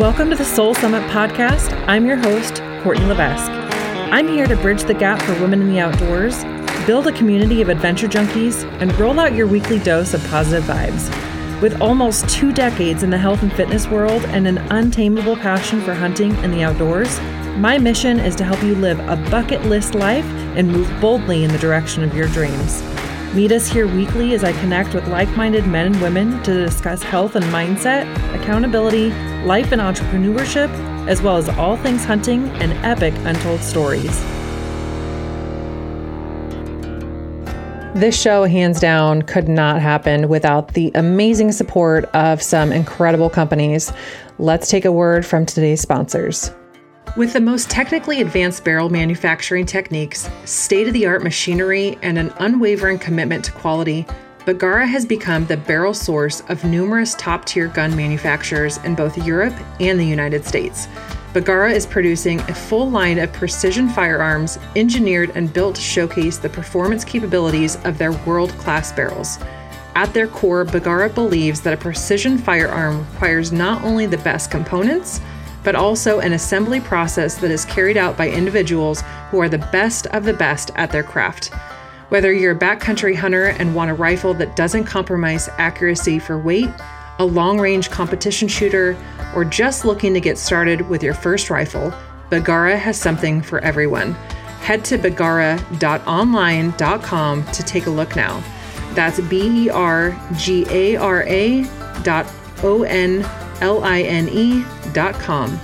Welcome to the Soul Summit podcast. I'm your host, Courtney Levesque. I'm here to bridge the gap for women in the outdoors, build a community of adventure junkies, and roll out your weekly dose of positive vibes. With almost two decades in the health and fitness world and an untamable passion for hunting and the outdoors, my mission is to help you live a bucket list life and move boldly in the direction of your dreams. Meet us here weekly as I connect with like minded men and women to discuss health and mindset, accountability, life and entrepreneurship, as well as all things hunting and epic untold stories. This show, hands down, could not happen without the amazing support of some incredible companies. Let's take a word from today's sponsors. With the most technically advanced barrel manufacturing techniques, state of the art machinery, and an unwavering commitment to quality, Bergara has become the barrel source of numerous top tier gun manufacturers in both Europe and the United States. Bergara is producing a full line of precision firearms engineered and built to showcase the performance capabilities of their world class barrels. At their core, Bergara believes that a precision firearm requires not only the best components, but also an assembly process that is carried out by individuals who are the best of the best at their craft. Whether you're a backcountry hunter and want a rifle that doesn't compromise accuracy for weight, a long range competition shooter, or just looking to get started with your first rifle, Bergara has something for everyone. Head to bergara.online.com to take a look now. That's B E R G A R A dot O N L I N E sawyer.com.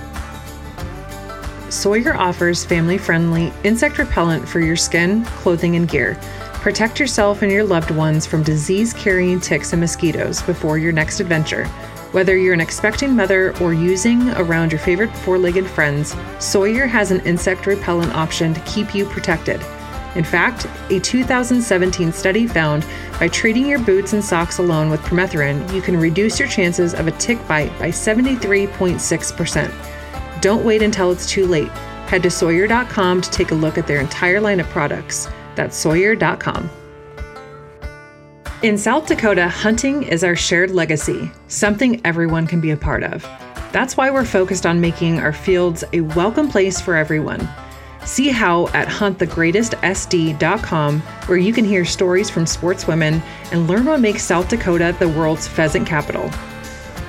Sawyer offers family friendly insect repellent for your skin, clothing, and gear. Protect yourself and your loved ones from disease carrying ticks and mosquitoes before your next adventure. Whether you're an expecting mother or using around your favorite four legged friends, Sawyer has an insect repellent option to keep you protected. In fact, a 2017 study found by treating your boots and socks alone with permethrin, you can reduce your chances of a tick bite by 73.6%. Don't wait until it's too late. Head to Sawyer.com to take a look at their entire line of products. That's Sawyer.com. In South Dakota, hunting is our shared legacy, something everyone can be a part of. That's why we're focused on making our fields a welcome place for everyone. See how at huntthegreatestsd.com, where you can hear stories from sportswomen and learn what makes South Dakota the world's pheasant capital.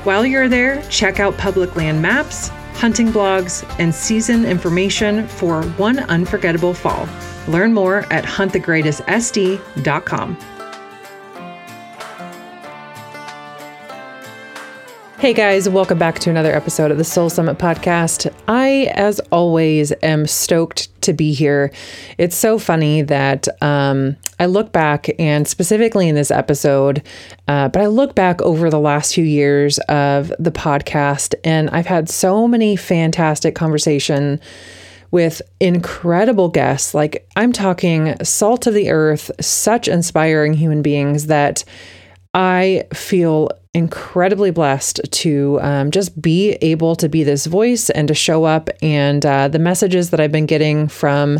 While you're there, check out public land maps, hunting blogs, and season information for one unforgettable fall. Learn more at huntthegreatestsd.com. Hey guys, welcome back to another episode of the Soul Summit podcast. I, as always, am stoked to be here. It's so funny that um, I look back, and specifically in this episode, uh, but I look back over the last few years of the podcast, and I've had so many fantastic conversation with incredible guests. Like I'm talking salt of the earth, such inspiring human beings that I feel incredibly blessed to um, just be able to be this voice and to show up. And uh, the messages that I've been getting from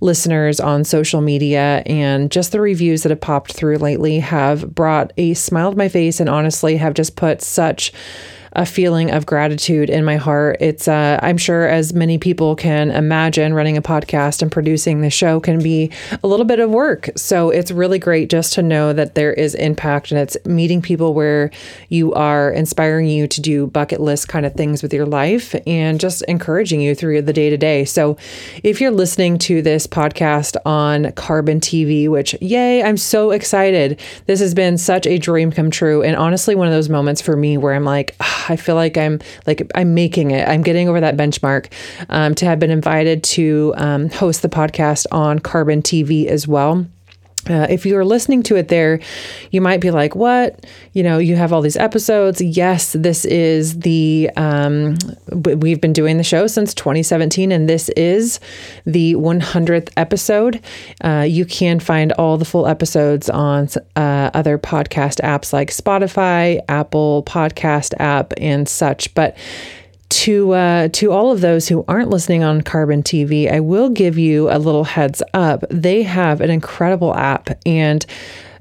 listeners on social media and just the reviews that have popped through lately have brought a smile to my face and honestly have just put such a feeling of gratitude in my heart. It's, uh, I'm sure, as many people can imagine, running a podcast and producing the show can be a little bit of work. So it's really great just to know that there is impact and it's meeting people where you are, inspiring you to do bucket list kind of things with your life and just encouraging you through the day to day. So if you're listening to this podcast on Carbon TV, which, yay, I'm so excited. This has been such a dream come true. And honestly, one of those moments for me where I'm like, oh, I feel like I'm like I'm making it. I'm getting over that benchmark. Um, to have been invited to um, host the podcast on Carbon TV as well. Uh, if you are listening to it there, you might be like, "What? You know, you have all these episodes." Yes, this is the um, we've been doing the show since 2017, and this is the 100th episode. Uh, you can find all the full episodes on uh, other podcast apps like Spotify, Apple Podcast app, and such. But to uh, to all of those who aren't listening on Carbon TV, I will give you a little heads up. They have an incredible app, and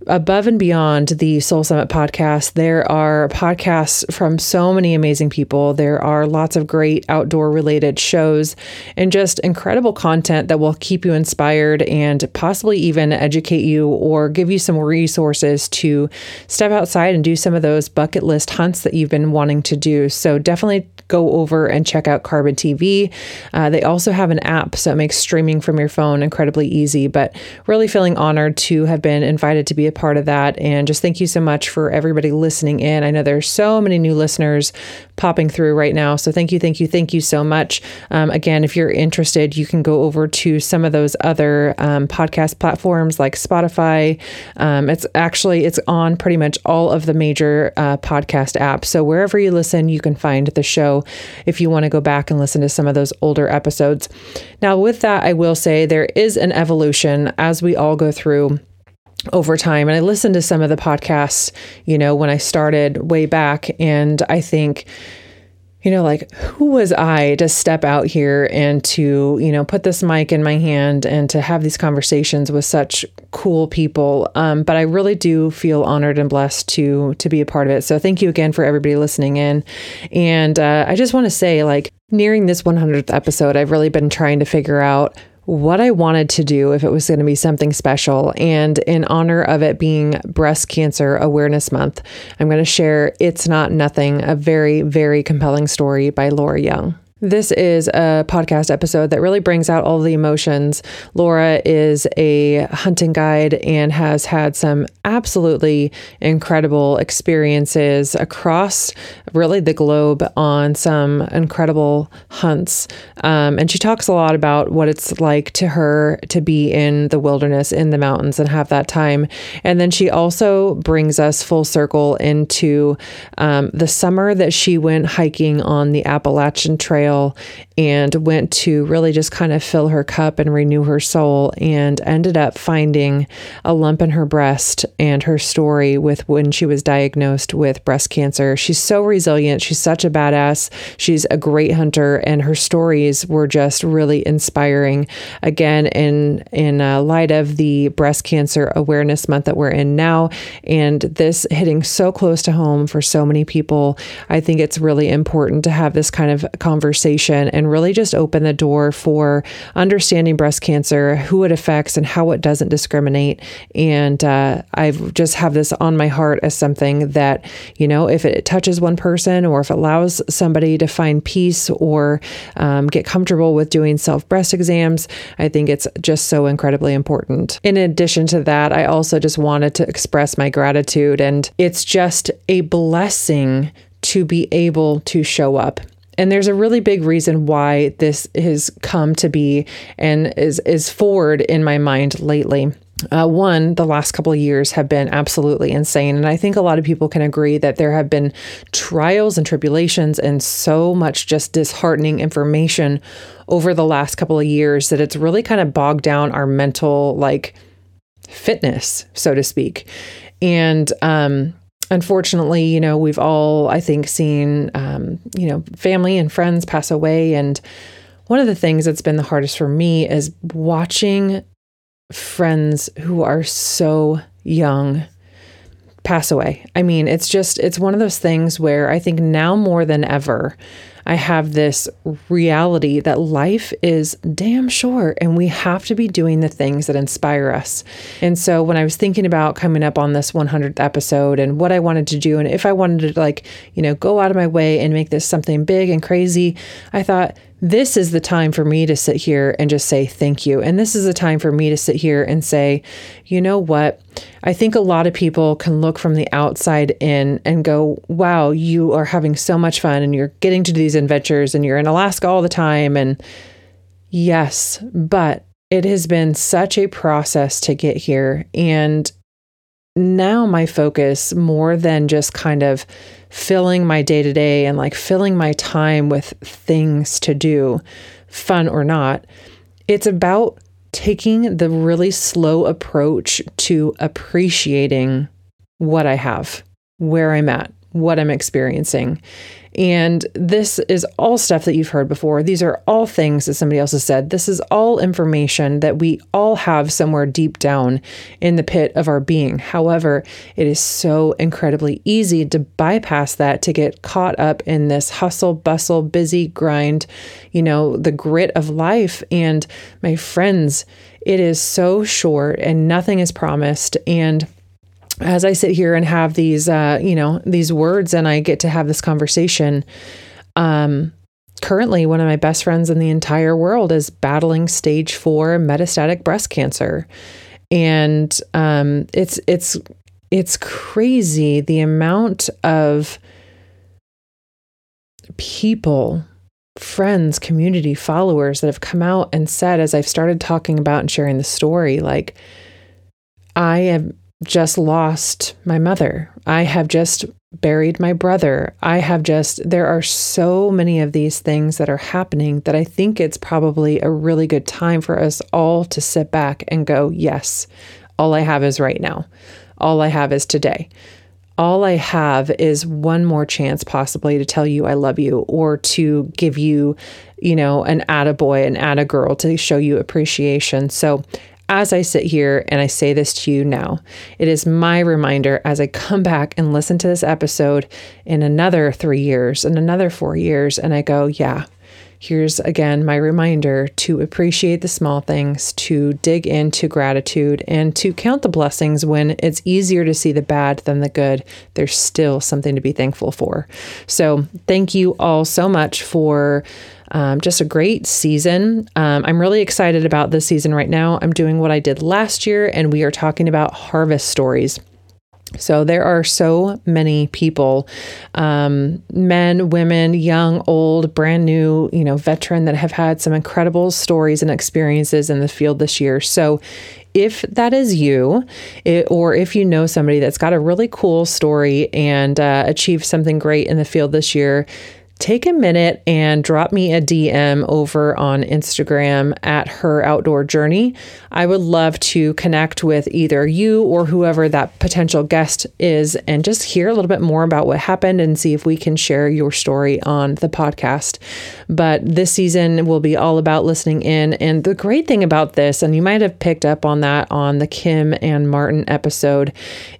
above and beyond the Soul Summit podcast, there are podcasts from so many amazing people. There are lots of great outdoor related shows and just incredible content that will keep you inspired and possibly even educate you or give you some resources to step outside and do some of those bucket list hunts that you've been wanting to do. So definitely go over and check out Carbon TV. Uh, they also have an app, so it makes streaming from your phone incredibly easy. But really feeling honored to have been invited to be a part of that. And just thank you so much for everybody listening in. I know there's so many new listeners popping through right now. So thank you, thank you, thank you so much. Um, again, if you're interested, you can go over to some of those other um, podcast platforms like Spotify. Um, it's actually it's on pretty much all of the major uh, podcast apps. So wherever you listen, you can find the show if you want to go back and listen to some of those older episodes. Now, with that, I will say there is an evolution as we all go through over time. And I listened to some of the podcasts, you know, when I started way back. And I think, you know, like who was I to step out here and to, you know, put this mic in my hand and to have these conversations with such cool people. Um, but I really do feel honored and blessed to to be a part of it. So thank you again for everybody listening in. And uh, I just want to say, like, nearing this 100th episode, I've really been trying to figure out what I wanted to do if it was going to be something special. And in honor of it being Breast Cancer Awareness Month, I'm going to share It's Not Nothing, a very, very compelling story by Laura Young. This is a podcast episode that really brings out all the emotions. Laura is a hunting guide and has had some absolutely incredible experiences across really the globe on some incredible hunts. Um, and she talks a lot about what it's like to her to be in the wilderness, in the mountains, and have that time. And then she also brings us full circle into um, the summer that she went hiking on the Appalachian Trail trail and went to really just kind of fill her cup and renew her soul and ended up finding a lump in her breast and her story with when she was diagnosed with breast cancer. She's so resilient. She's such a badass. She's a great hunter and her stories were just really inspiring. Again, in in uh, light of the breast cancer awareness month that we're in now and this hitting so close to home for so many people, I think it's really important to have this kind of conversation and really just open the door for understanding breast cancer, who it affects, and how it doesn't discriminate. And uh, I just have this on my heart as something that, you know, if it touches one person or if it allows somebody to find peace or um, get comfortable with doing self breast exams, I think it's just so incredibly important. In addition to that, I also just wanted to express my gratitude. And it's just a blessing to be able to show up and there's a really big reason why this has come to be and is is forward in my mind lately. Uh, one, the last couple of years have been absolutely insane. And I think a lot of people can agree that there have been trials and tribulations and so much just disheartening information over the last couple of years that it's really kind of bogged down our mental, like, fitness, so to speak. And, um, unfortunately, you know, we've all, I think, seen, um, you know, family and friends pass away. And one of the things that's been the hardest for me is watching friends who are so young pass away. I mean, it's just, it's one of those things where I think now more than ever, I have this reality that life is damn short and we have to be doing the things that inspire us. And so when I was thinking about coming up on this 100th episode and what I wanted to do, and if I wanted to, like, you know, go out of my way and make this something big and crazy, I thought, this is the time for me to sit here and just say thank you. And this is the time for me to sit here and say, you know what? I think a lot of people can look from the outside in and go, wow, you are having so much fun and you're getting to do these adventures and you're in Alaska all the time. And yes, but it has been such a process to get here. And now my focus more than just kind of filling my day to day and like filling my time with things to do, fun or not, it's about taking the really slow approach to appreciating what I have, where I'm at, what I'm experiencing. And this is all stuff that you've heard before. These are all things that somebody else has said. This is all information that we all have somewhere deep down in the pit of our being. However, it is so incredibly easy to bypass that to get caught up in this hustle, bustle, busy grind, you know, the grit of life. And my friends, it is so short and nothing is promised. And as I sit here and have these, uh, you know, these words and I get to have this conversation, um, currently one of my best friends in the entire world is battling stage four metastatic breast cancer. And um, it's it's it's crazy the amount of people friends, community, followers that have come out and said, as I've started talking about and sharing the story, like, I have just lost my mother. I have just buried my brother. I have just, there are so many of these things that are happening that I think it's probably a really good time for us all to sit back and go, yes, all I have is right now. All I have is today all I have is one more chance possibly to tell you I love you or to give you, you know, an attaboy, an attagirl to show you appreciation. So as I sit here and I say this to you now, it is my reminder as I come back and listen to this episode in another three years and another four years, and I go, yeah, Here's again my reminder to appreciate the small things, to dig into gratitude, and to count the blessings when it's easier to see the bad than the good. There's still something to be thankful for. So, thank you all so much for. Um, just a great season. Um, I'm really excited about this season right now. I'm doing what I did last year, and we are talking about harvest stories. So there are so many people, um, men, women, young, old, brand new, you know, veteran that have had some incredible stories and experiences in the field this year. So if that is you, it, or if you know somebody that's got a really cool story and uh, achieved something great in the field this year, take a minute and drop me a DM over on Instagram at her outdoor journey. I would love to connect with either you or whoever that potential guest is and just hear a little bit more about what happened and see if we can share your story on the podcast. But this season will be all about listening in. And the great thing about this, and you might have picked up on that on the Kim and Martin episode,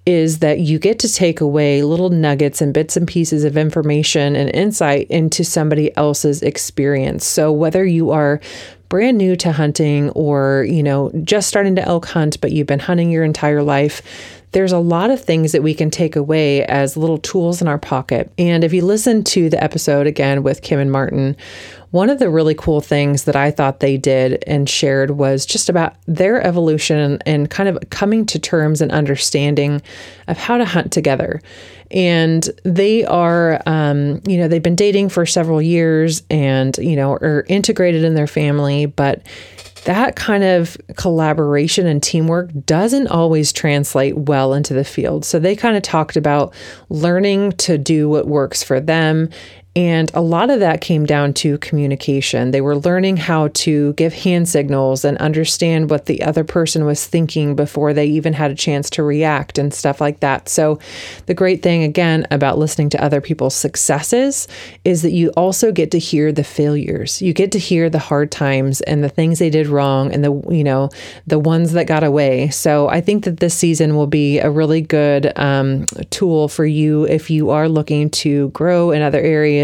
is that you get to take away little nuggets and bits and pieces of information and insight into somebody else's experience. So whether you are brand new to hunting or, you know, just starting to elk hunt, but you've been hunting your entire life, there's a lot of things that we can take away as little tools in our pocket. And if you listen to the episode again with Kim and Martin, one of the really cool things that I thought they did and shared was just about their evolution and kind of coming to terms and understanding of how to hunt together. And they are, um, you know, they've been dating for several years and, you know, are integrated in their family, but that kind of collaboration and teamwork doesn't always translate well into the field. So they kind of talked about learning to do what works for them and a lot of that came down to communication. They were learning how to give hand signals and understand what the other person was thinking before they even had a chance to react and stuff like that. So, the great thing, again, about listening to other people's successes is that you also get to hear the failures. You get to hear the hard times and the things they did wrong and the, you know, the ones that got away. So, I think that this season will be a really good um, tool for you if you are looking to grow in other areas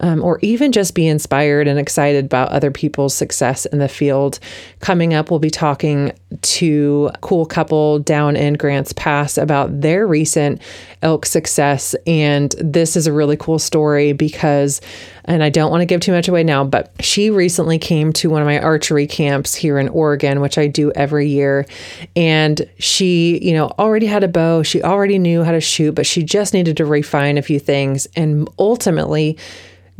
um, or even just be inspired and excited about other people's success in the field. Coming up, we'll be talking to a cool couple down in Grants Pass about their recent elk success. And this is a really cool story because and I don't want to give too much away now, but she recently came to one of my archery camps here in Oregon, which I do every year. And she, you know, already had a bow, she already knew how to shoot, but she just needed to refine a few things. And ultimately,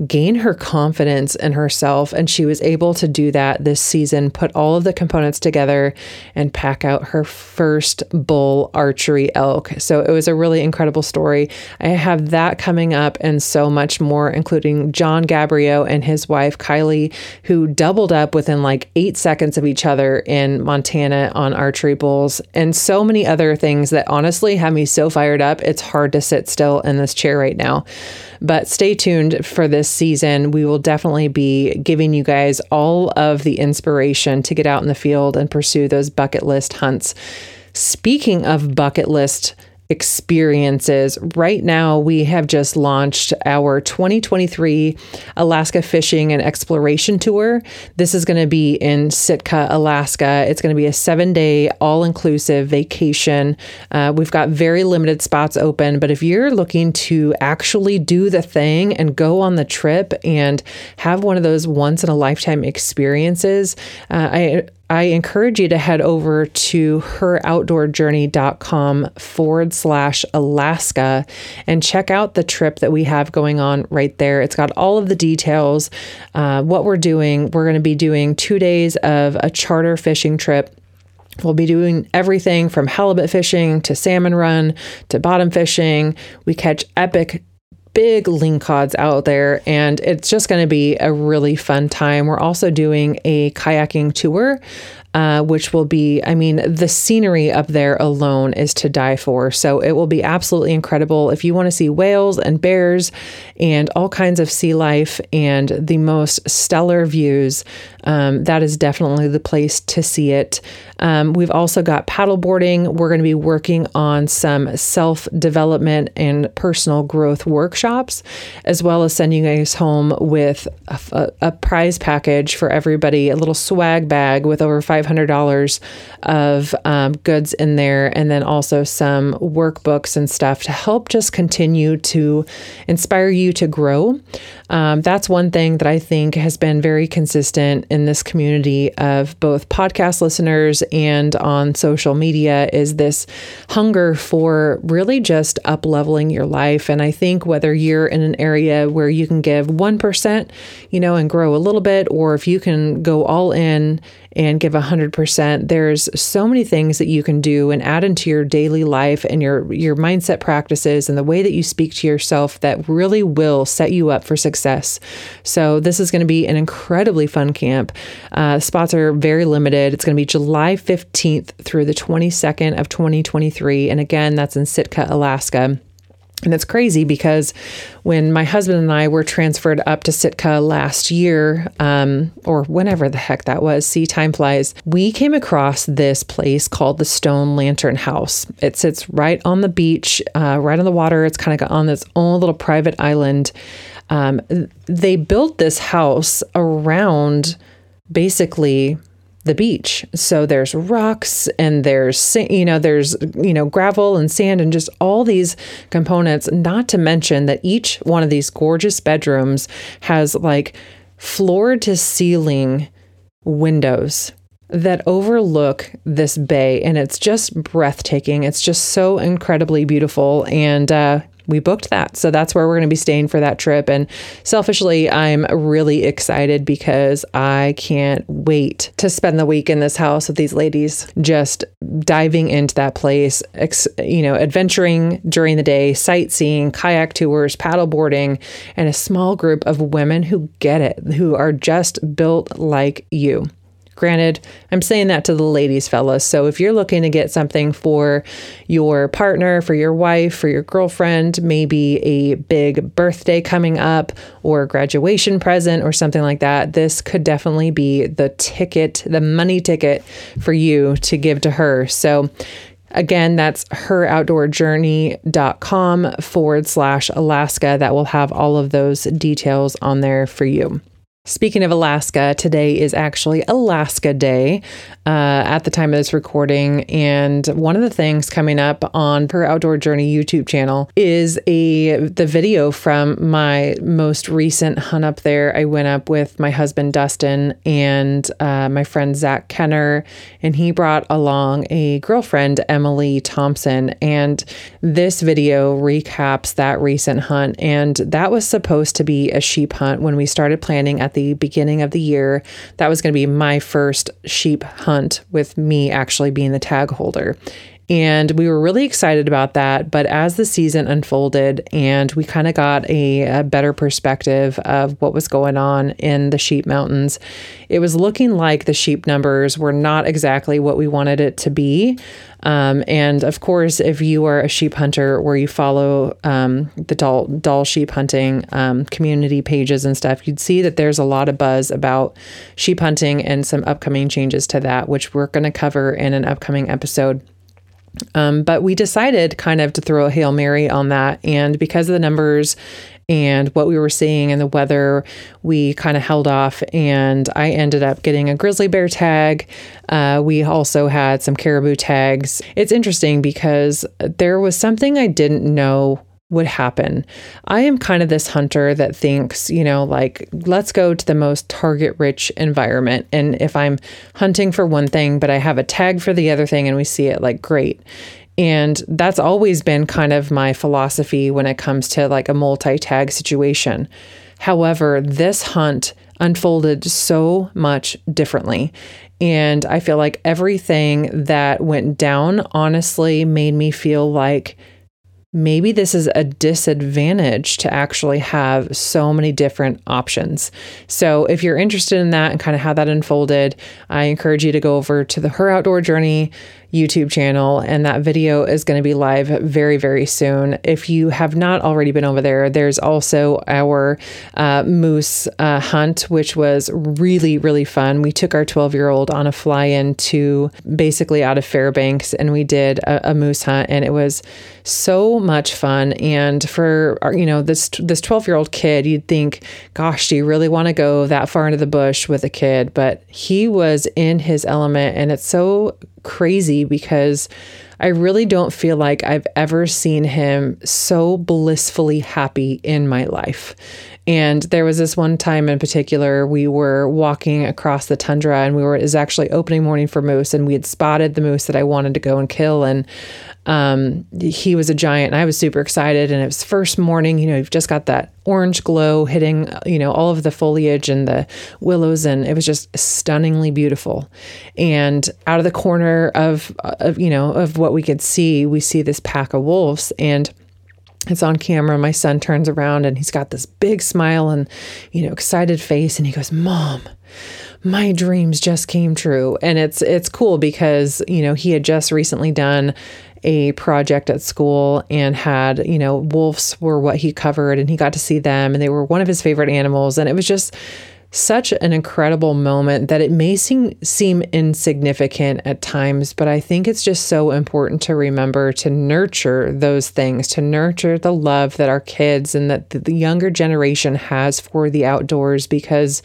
gain her confidence in herself. And she was able to do that this season, put all of the components together and pack out her first bull archery elk. So it was a really incredible story. I have that coming up and so much more, including John Gabriel and his wife, Kylie, who doubled up within like eight seconds of each other in Montana on archery bulls, and so many other things that honestly have me so fired up. It's hard to sit still in this chair right now. But stay tuned for this season. We will definitely be giving you guys all of the inspiration to get out in the field and pursue those bucket list hunts. Speaking of bucket list, experiences. Right now, we have just launched our 2023 Alaska Fishing and Exploration Tour. This is going to be in Sitka, Alaska. It's going to be a seven day, all inclusive vacation. Uh, we've got very limited spots open, but if you're looking to actually do the thing and go on the trip and have one of those once in a lifetime experiences, uh, I I encourage you to head over to heroutdoorjourney.com forward slash Alaska and check out the trip that we have going on right there. It's got all of the details, uh, what we're doing. We're going to be doing two days of a charter fishing trip. We'll be doing everything from halibut fishing to salmon run to bottom fishing. We catch epic big lingcods out there, and it's just going to be a really fun time. We're also doing a kayaking tour uh, which will be, I mean, the scenery up there alone is to die for. So it will be absolutely incredible. If you want to see whales and bears and all kinds of sea life and the most stellar views, um, that is definitely the place to see it. Um, we've also got paddleboarding. We're going to be working on some self development and personal growth workshops, as well as sending guys home with a, a prize package for everybody, a little swag bag with over five $500 of um, goods in there, and then also some workbooks and stuff to help just continue to inspire you to grow. Um, that's one thing that I think has been very consistent in this community of both podcast listeners and on social media is this hunger for really just up leveling your life. And I think whether you're in an area where you can give 1%, you know, and grow a little bit, or if you can go all in and give 100%. There's so many things that you can do and add into your daily life and your your mindset practices and the way that you speak to yourself that really will set you up for success. So this is going to be an incredibly fun camp. Uh, spots are very limited. It's going to be July 15th through the 22nd of 2023 and again that's in Sitka, Alaska. And it's crazy because when my husband and I were transferred up to Sitka last year, um, or whenever the heck that was, see, time flies, we came across this place called the Stone Lantern House. It sits right on the beach, uh, right on the water. It's kind of on its own little private island. Um, they built this house around basically the beach. So there's rocks and there's you know there's you know gravel and sand and just all these components not to mention that each one of these gorgeous bedrooms has like floor to ceiling windows that overlook this bay and it's just breathtaking. It's just so incredibly beautiful and uh we booked that. So that's where we're going to be staying for that trip. And selfishly, I'm really excited because I can't wait to spend the week in this house with these ladies, just diving into that place, ex- you know, adventuring during the day, sightseeing, kayak tours, paddleboarding, and a small group of women who get it, who are just built like you. Granted, I'm saying that to the ladies, fellas. So if you're looking to get something for your partner, for your wife, for your girlfriend, maybe a big birthday coming up or graduation present or something like that, this could definitely be the ticket, the money ticket for you to give to her. So Again, that's heroutdoorjourney.com forward slash Alaska. That will have all of those details on there for you. Speaking of Alaska, today is actually Alaska Day uh, at the time of this recording. And one of the things coming up on Her Outdoor Journey YouTube channel is a the video from my most recent hunt up there. I went up with my husband Dustin and uh, my friend Zach Kenner, and he brought along a girlfriend, Emily Thompson. And this video recaps that recent hunt. And that was supposed to be a sheep hunt when we started planning at the beginning of the year. That was going to be my first sheep hunt with me actually being the tag holder. And we were really excited about that. But as the season unfolded and we kind of got a, a, better perspective of what was going on in the sheep mountains, it was looking like the sheep numbers were not exactly what we wanted it to be. Um, and of course, if you are a sheep hunter where you follow um, the doll, Dall sheep hunting um, community pages and stuff, you'd see that there's a lot of buzz about sheep hunting and some upcoming changes to that, which we're going to cover in an upcoming episode. Um, but we decided kind of to throw a Hail Mary on that. And because of the numbers and what we were seeing and the weather, we kind of held off. And I ended up getting a grizzly bear tag. Uh, we also had some caribou tags. It's interesting because there was something I didn't know would happen. I am kind of this hunter that thinks, you know, like, let's go to the most target rich environment. And if I'm hunting for one thing, but I have a tag for the other thing and we see it, like, great. And that's always been kind of my philosophy when it comes to like a multi tag situation. However, this hunt unfolded so much differently. And I feel like everything that went down honestly made me feel like maybe this is a disadvantage to actually have so many different options. So, if you're interested in that and kind of how that unfolded, I encourage you to go over to the Her Outdoor Journey YouTube channel, and that video is going to be live very, very soon. If you have not already been over there, there's also our uh, moose uh, hunt, which was really, really fun. We took our 12 year old on a fly in to basically out of Fairbanks, and we did a, a moose hunt, and it was so much fun. And for you know this this 12 year old kid, you'd think, gosh, do you really want to go that far into the bush with a kid? But he was in his element, and it's so crazy because I really don't feel like I've ever seen him so blissfully happy in my life. And there was this one time in particular, we were walking across the tundra and we were, it was actually opening morning for moose and we had spotted the moose that I wanted to go and kill. And um, he was a giant and I was super excited. And it was first morning, you know, you've just got that orange glow hitting, you know, all of the foliage and the willows. And it was just stunningly beautiful. And out of the corner of, of you know, of what we could see, we see this pack of wolves. And it's on camera. My son turns around and he's got this big smile and, you know, excited face. And he goes, Mom, my dreams just came true. And it's it's cool because, you know, he had just recently done a project at school and had, you know, wolves were what he covered and he got to see them and they were one of his favorite animals. And it was just such an incredible moment that it may seem, seem insignificant at times, but I think it's just so important to remember to nurture those things, to nurture the love that our kids and that the younger generation has for the outdoors because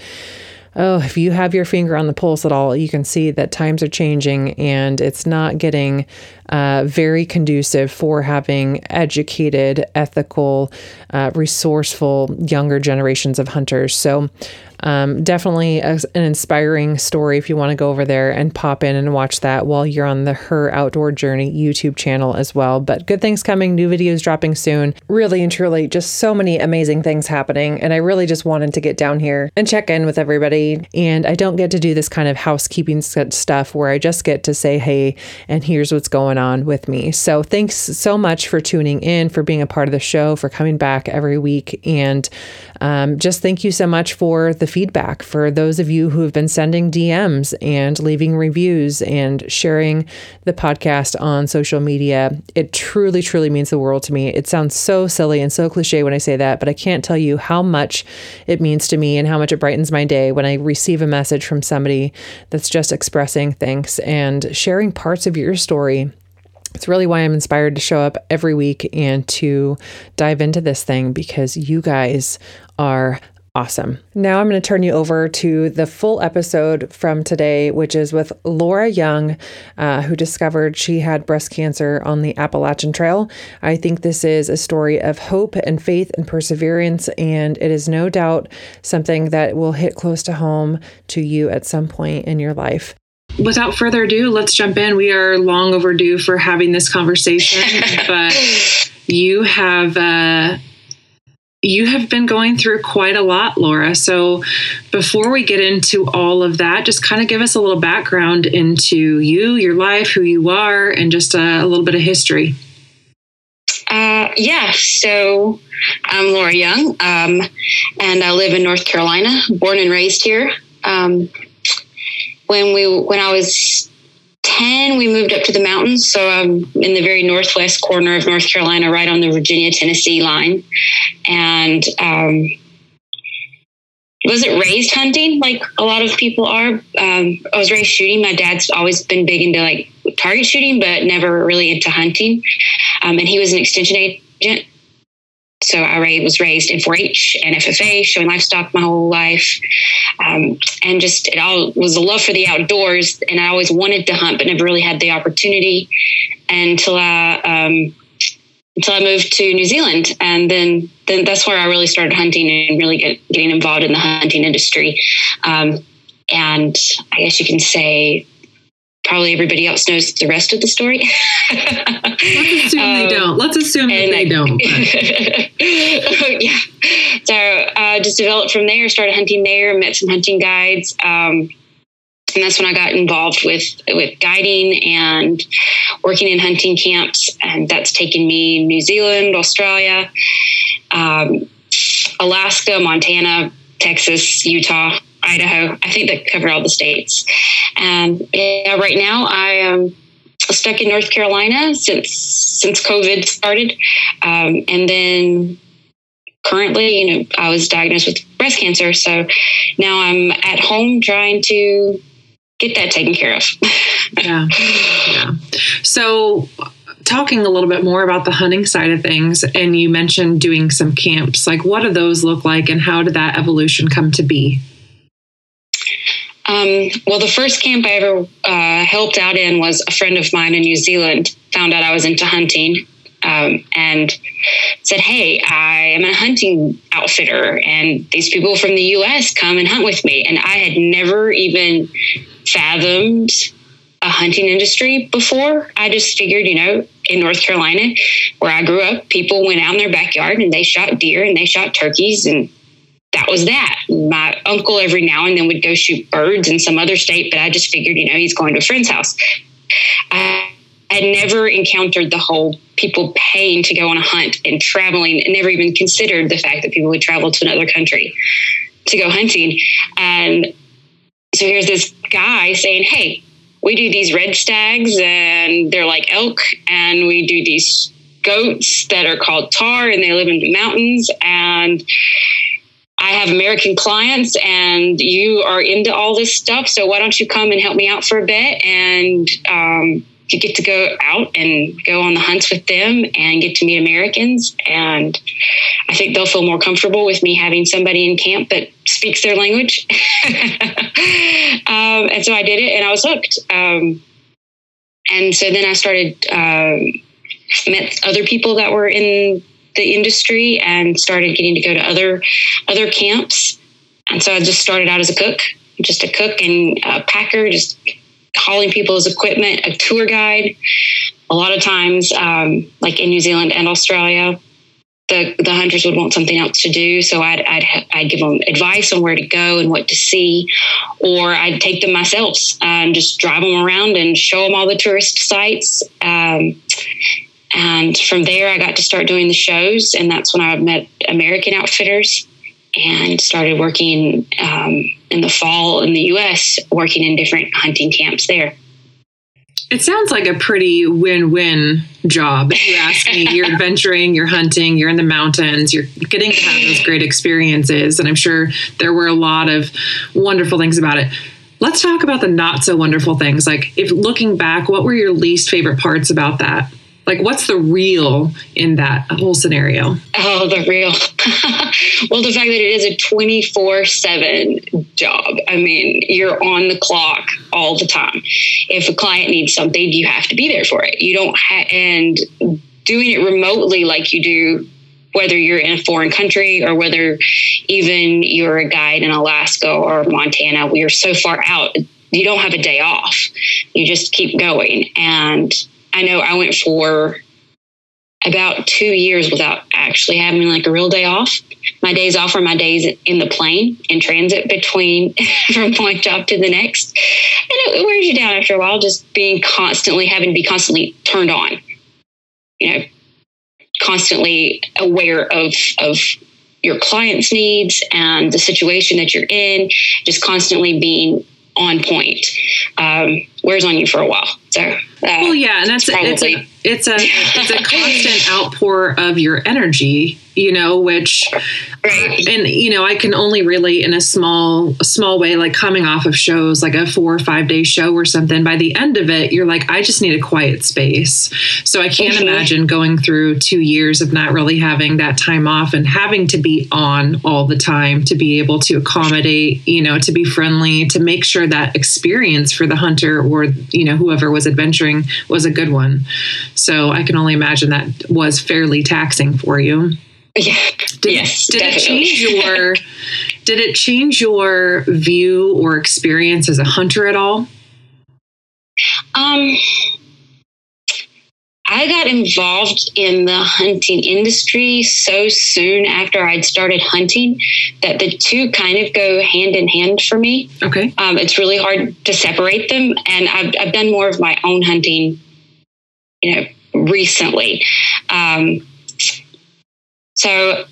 oh, if you have your finger on the pulse at all, you can see that times are changing and it's not getting uh, very conducive for having educated, ethical, uh, resourceful younger generations of hunters. So um, definitely a, an inspiring story if you want to go over there and pop in and watch that while you're on the Her Outdoor Journey YouTube channel as well. But good things coming, new videos dropping soon. Really and truly, just so many amazing things happening. And I really just wanted to get down here and check in with everybody. And I don't get to do this kind of housekeeping stuff where I just get to say, hey, and here's what's going on with me. So thanks so much for tuning in, for being a part of the show, for coming back every week. And um, just thank you so much for the feedback for those of you who have been sending DMs and leaving reviews and sharing the podcast on social media. It truly, truly means the world to me. It sounds so silly and so cliche when I say that, but I can't tell you how much it means to me and how much it brightens my day when I receive a message from somebody that's just expressing thanks and sharing parts of your story it's really why I'm inspired to show up every week and to dive into this thing because you guys are awesome. Now I'm going to turn you over to the full episode from today, which is with Laura Young, uh, who discovered she had breast cancer on the Appalachian Trail. I think this is a story of hope and faith and perseverance, and it is no doubt something that will hit close to home to you at some point in your life without further ado, let's jump in. We are long overdue for having this conversation, but you have uh, you have been going through quite a lot, Laura. So, before we get into all of that, just kind of give us a little background into you, your life, who you are, and just a, a little bit of history. Uh, yeah, so I'm Laura Young, um, and I live in North Carolina, born and raised here. Um, when we when I was 10, we moved up to the mountains. So I'm in the very northwest corner of North Carolina, right on the Virginia Tennessee line. And um, wasn't raised hunting like a lot of people are. Um, I was raised shooting. My dad's always been big into like target shooting, but never really into hunting. Um, and he was an extension agent so I was raised in 4-H and FFA, showing livestock my whole life, um, and just it all was a love for the outdoors. And I always wanted to hunt, but never really had the opportunity until I um, until I moved to New Zealand, and then then that's where I really started hunting and really get, getting involved in the hunting industry. Um, and I guess you can say probably everybody else knows the rest of the story. Let's assume um, they don't. Let's assume they don't. yeah. So uh, just developed from there, started hunting there, met some hunting guides. Um, and that's when I got involved with with guiding and working in hunting camps, and that's taken me New Zealand, Australia, um, Alaska, Montana, Texas, Utah, Idaho. I think that covered all the states. And yeah, right now I am stuck in North Carolina since since COVID started, um, and then currently, you know, I was diagnosed with breast cancer, so now I'm at home trying to get that taken care of. yeah, yeah. So talking a little bit more about the hunting side of things and you mentioned doing some camps like what do those look like and how did that evolution come to be um, well, the first camp I ever uh, helped out in was a friend of mine in New Zealand found out I was into hunting um, and said, Hey, I am a hunting outfitter, and these people from the US come and hunt with me. And I had never even fathomed a hunting industry before. I just figured, you know, in North Carolina, where I grew up, people went out in their backyard and they shot deer and they shot turkeys and that was that. My uncle every now and then would go shoot birds in some other state, but I just figured, you know, he's going to a friend's house. I had never encountered the whole people paying to go on a hunt and traveling, and never even considered the fact that people would travel to another country to go hunting. And so here's this guy saying, Hey, we do these red stags and they're like elk, and we do these goats that are called tahr and they live in the mountains. And I have American clients and you are into all this stuff. So why don't you come and help me out for a bit? And um, you get to go out and go on the hunts with them and get to meet Americans. And I think they'll feel more comfortable with me having somebody in camp that speaks their language. um, and so I did it and I was hooked. Um, and so then I started, uh, met other people that were in the industry and started getting to go to other other camps. And so I just started out as a cook, just a cook and a packer, just hauling people's equipment, a tour guide. A lot of times, um, like in New Zealand and Australia, the, the hunters would want something else to do. So I'd, I'd, I'd give them advice on where to go and what to see, or I'd take them myself and just drive them around and show them all the tourist sites. Um, and from there, I got to start doing the shows, and that's when I met American Outfitters and started working um, in the fall in the U.S., working in different hunting camps there. It sounds like a pretty win-win job. If you ask me, you're adventuring, you're hunting, you're in the mountains, you're getting to have those great experiences, and I'm sure there were a lot of wonderful things about it. Let's talk about the not so wonderful things. Like, if looking back, what were your least favorite parts about that? Like, what's the real in that whole scenario? Oh, the real. well, the fact that it is a 24 7 job. I mean, you're on the clock all the time. If a client needs something, you have to be there for it. You don't and doing it remotely like you do whether you're in a foreign country or whether even you're a guide in Alaska or Montana, we are so far out, you don't have a day off. You just keep going. And I know I went for about two years without actually having like a real day off. My days off are my days in the plane in transit between from one job to the next. And it, wears you down after a while, just being constantly having to be constantly turned on, you know, constantly aware of, of your client's needs and the situation that you're in, just constantly being on point um, wears on you for a while. So, uh, well, yeah, and that's it's a it's a it's a constant outpour of your energy you know which right. and you know i can only relate in a small a small way like coming off of shows like a four or five day show or something by the end of it you're like i just need a quiet space so i can't mm-hmm. imagine going through two years of not really having that time off and having to be on all the time to be able to accommodate you know to be friendly to make sure that experience for the hunter or you know whoever was adventuring was a good one so I can only imagine that was fairly taxing for you. Yeah. Did, yes. Did definitely. it change your did it change your view or experience as a hunter at all? Um I got involved in the hunting industry so soon after I'd started hunting that the two kind of go hand in hand for me. Okay. Um, it's really hard to separate them. And I've, I've done more of my own hunting you know, recently. Um, so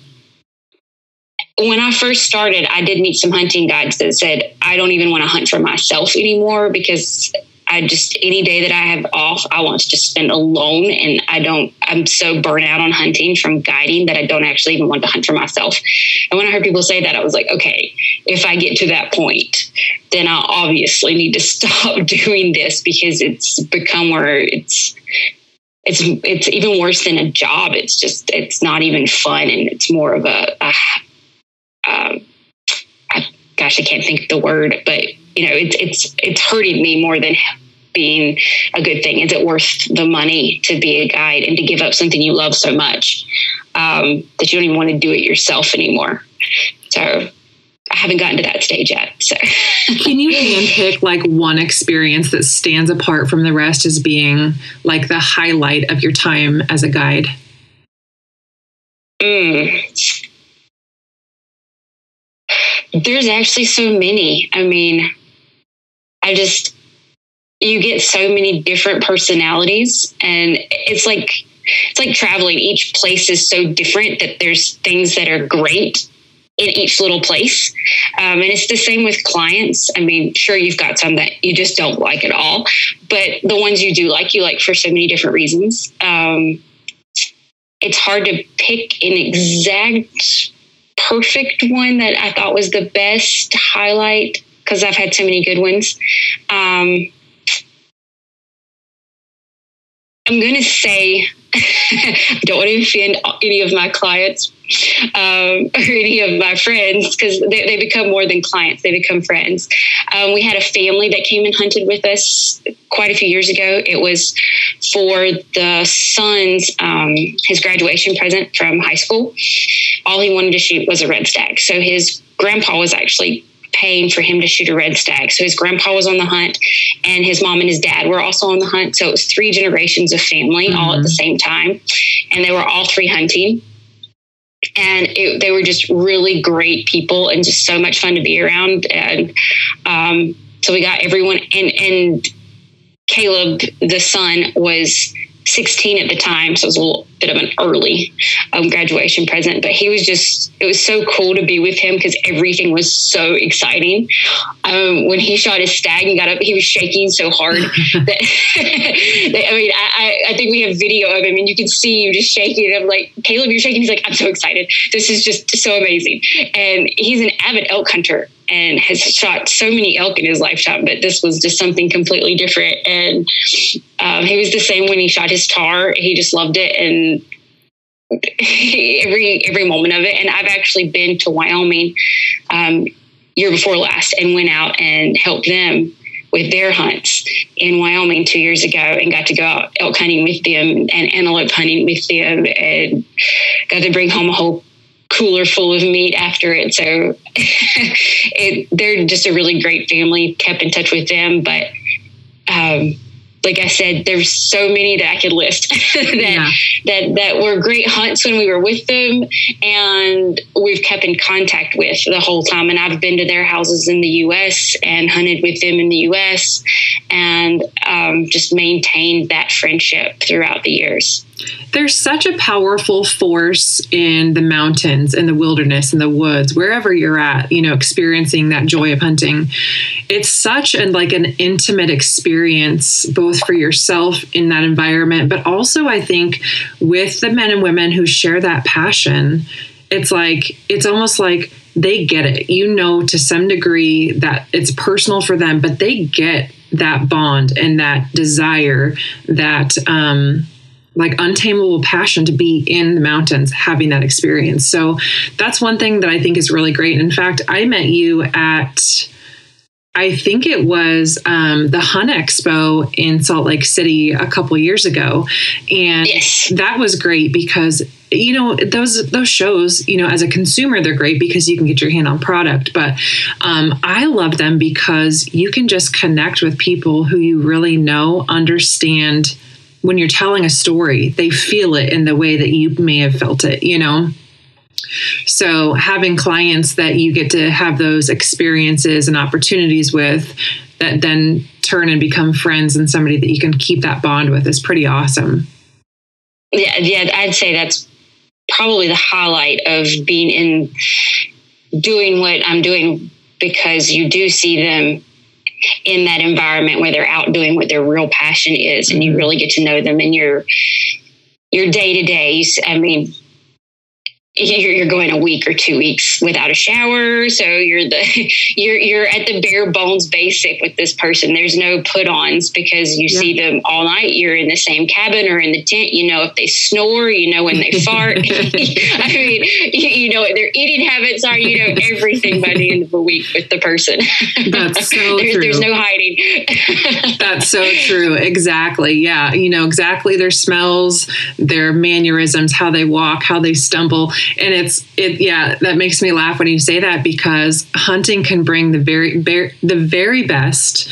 when I first started, I did meet some hunting guides that said, I don't even want to hunt for myself anymore because I just, any day that I have off, I want to just spend alone. And I don't, I'm so burnt out on hunting from guiding that I don't actually even want to hunt for myself. And when I heard people say that, I was like, okay, if I get to that point, then I obviously need to stop doing this because it's become where it's, it's it's even worse than a job. It's just it's not even fun, and it's more of a, a um, I, gosh, I can't think of the word, but you know, it's it's it's hurting me more than being a good thing. Is it worth the money to be a guide and to give up something you love so much um, that you don't even want to do it yourself anymore? So I haven't gotten to that stage yet. So, can you handpick like one experience that stands apart from the rest as being like the highlight of your time as a guide? Mm. There's actually so many. I mean, I just, you get so many different personalities, and it's like, it's like traveling. Each place is so different that there's things that are great in each little place. Um, and it's the same with clients. I mean, sure, you've got some that you just don't like at all, but the ones you do like, you like for so many different reasons. Um, it's hard to pick an exact perfect one that I thought was the best highlight because I've had so many good ones. Um, I'm going to say, I don't want to offend any of my clients, um, or any of my friends because they, they, become more than clients, they become friends. Um, we had a family that came and hunted with us quite a few years ago. It was for the son's um, his graduation present from high school. All he wanted to shoot was a red stag. So his grandpa was actually paying for him to shoot a red stag. So his grandpa was on the hunt, and his mom and his dad were also on the hunt. So it was three generations of family mm-hmm. all at the mm-hmm. same time, and they were all three hunting and it, they were just really great people and just so much fun to be around and um, so we got everyone and and caleb the son was 16 at the time, so it was a little bit of an early um, graduation present. But he was just, it was so cool to be with him because everything was so exciting. Um, when he shot his stag and got up, he was shaking so hard that, I mean, I, I think we have video of him and you can see him just shaking. I'm like, Caleb, you're shaking. He's like, I'm so excited. This is just so amazing. And he's an avid elk hunter and has shot so many elk in his lifetime, but this was just something completely different. And um, he was the same when he shot his tahr. He just loved it and every every moment of it. And I've actually been to Wyoming um, year before last and went out and helped them with their hunts in Wyoming two years ago and got to go out elk hunting with them and antelope hunting with them and got to bring home a whole cooler full of meat after it. So it, they're just a really great family. Kept in touch with them, but um, like I said, there's so many that I could list that, yeah. that that were great hunts when we were with them, and we've kept in contact with the whole time. And I've been to their houses in the U.S. and hunted with them in the U.S. and um, just maintained that friendship throughout the years there's such a powerful force in the mountains in the wilderness in the woods wherever you're at you know experiencing that joy of hunting. It's such an like an intimate experience both for yourself in that environment but also i think with the men and women who share that passion it's like it's almost like they get it. You know to some degree that it's personal for them but they get that bond and that desire that um like untamable passion to be in the mountains having that experience. So that's one thing that I think is really great. In fact, I met you at I think it was um, the Hunt Expo in Salt Lake City a couple years ago, and yes. that was great because you know those those shows. You know, as a consumer, they're great because you can get your hand on product. But um, I love them because you can just connect with people who you really know, understand when you're telling a story, they feel it in the way that you may have felt it, you know? So, having clients that you get to have those experiences and opportunities with that then turn and become friends and somebody that you can keep that bond with is pretty awesome. Yeah, yeah, I'd say that's probably the highlight of being in doing what I'm doing because you do see them in that environment where they're out doing what their real passion is and you mm-hmm. really get to know them in your your day to days. I mean, you're, going a week or two weeks without a shower. So you're the you're you're at the bare bones basic with this person. There's no put-ons because you yeah. see them all night. You're in the same cabin or in the tent. You know if they snore you know when they fart. I mean you, you, know what their eating habits are. You know everything by the end of a week with the person. That's so there's, true. there's no hiding. That's so true. Exactly. Yeah. You know exactly their smells their mannerisms how they walk how they stumble and it's it yeah that makes me laugh when you say that because hunting can bring the very, very the very best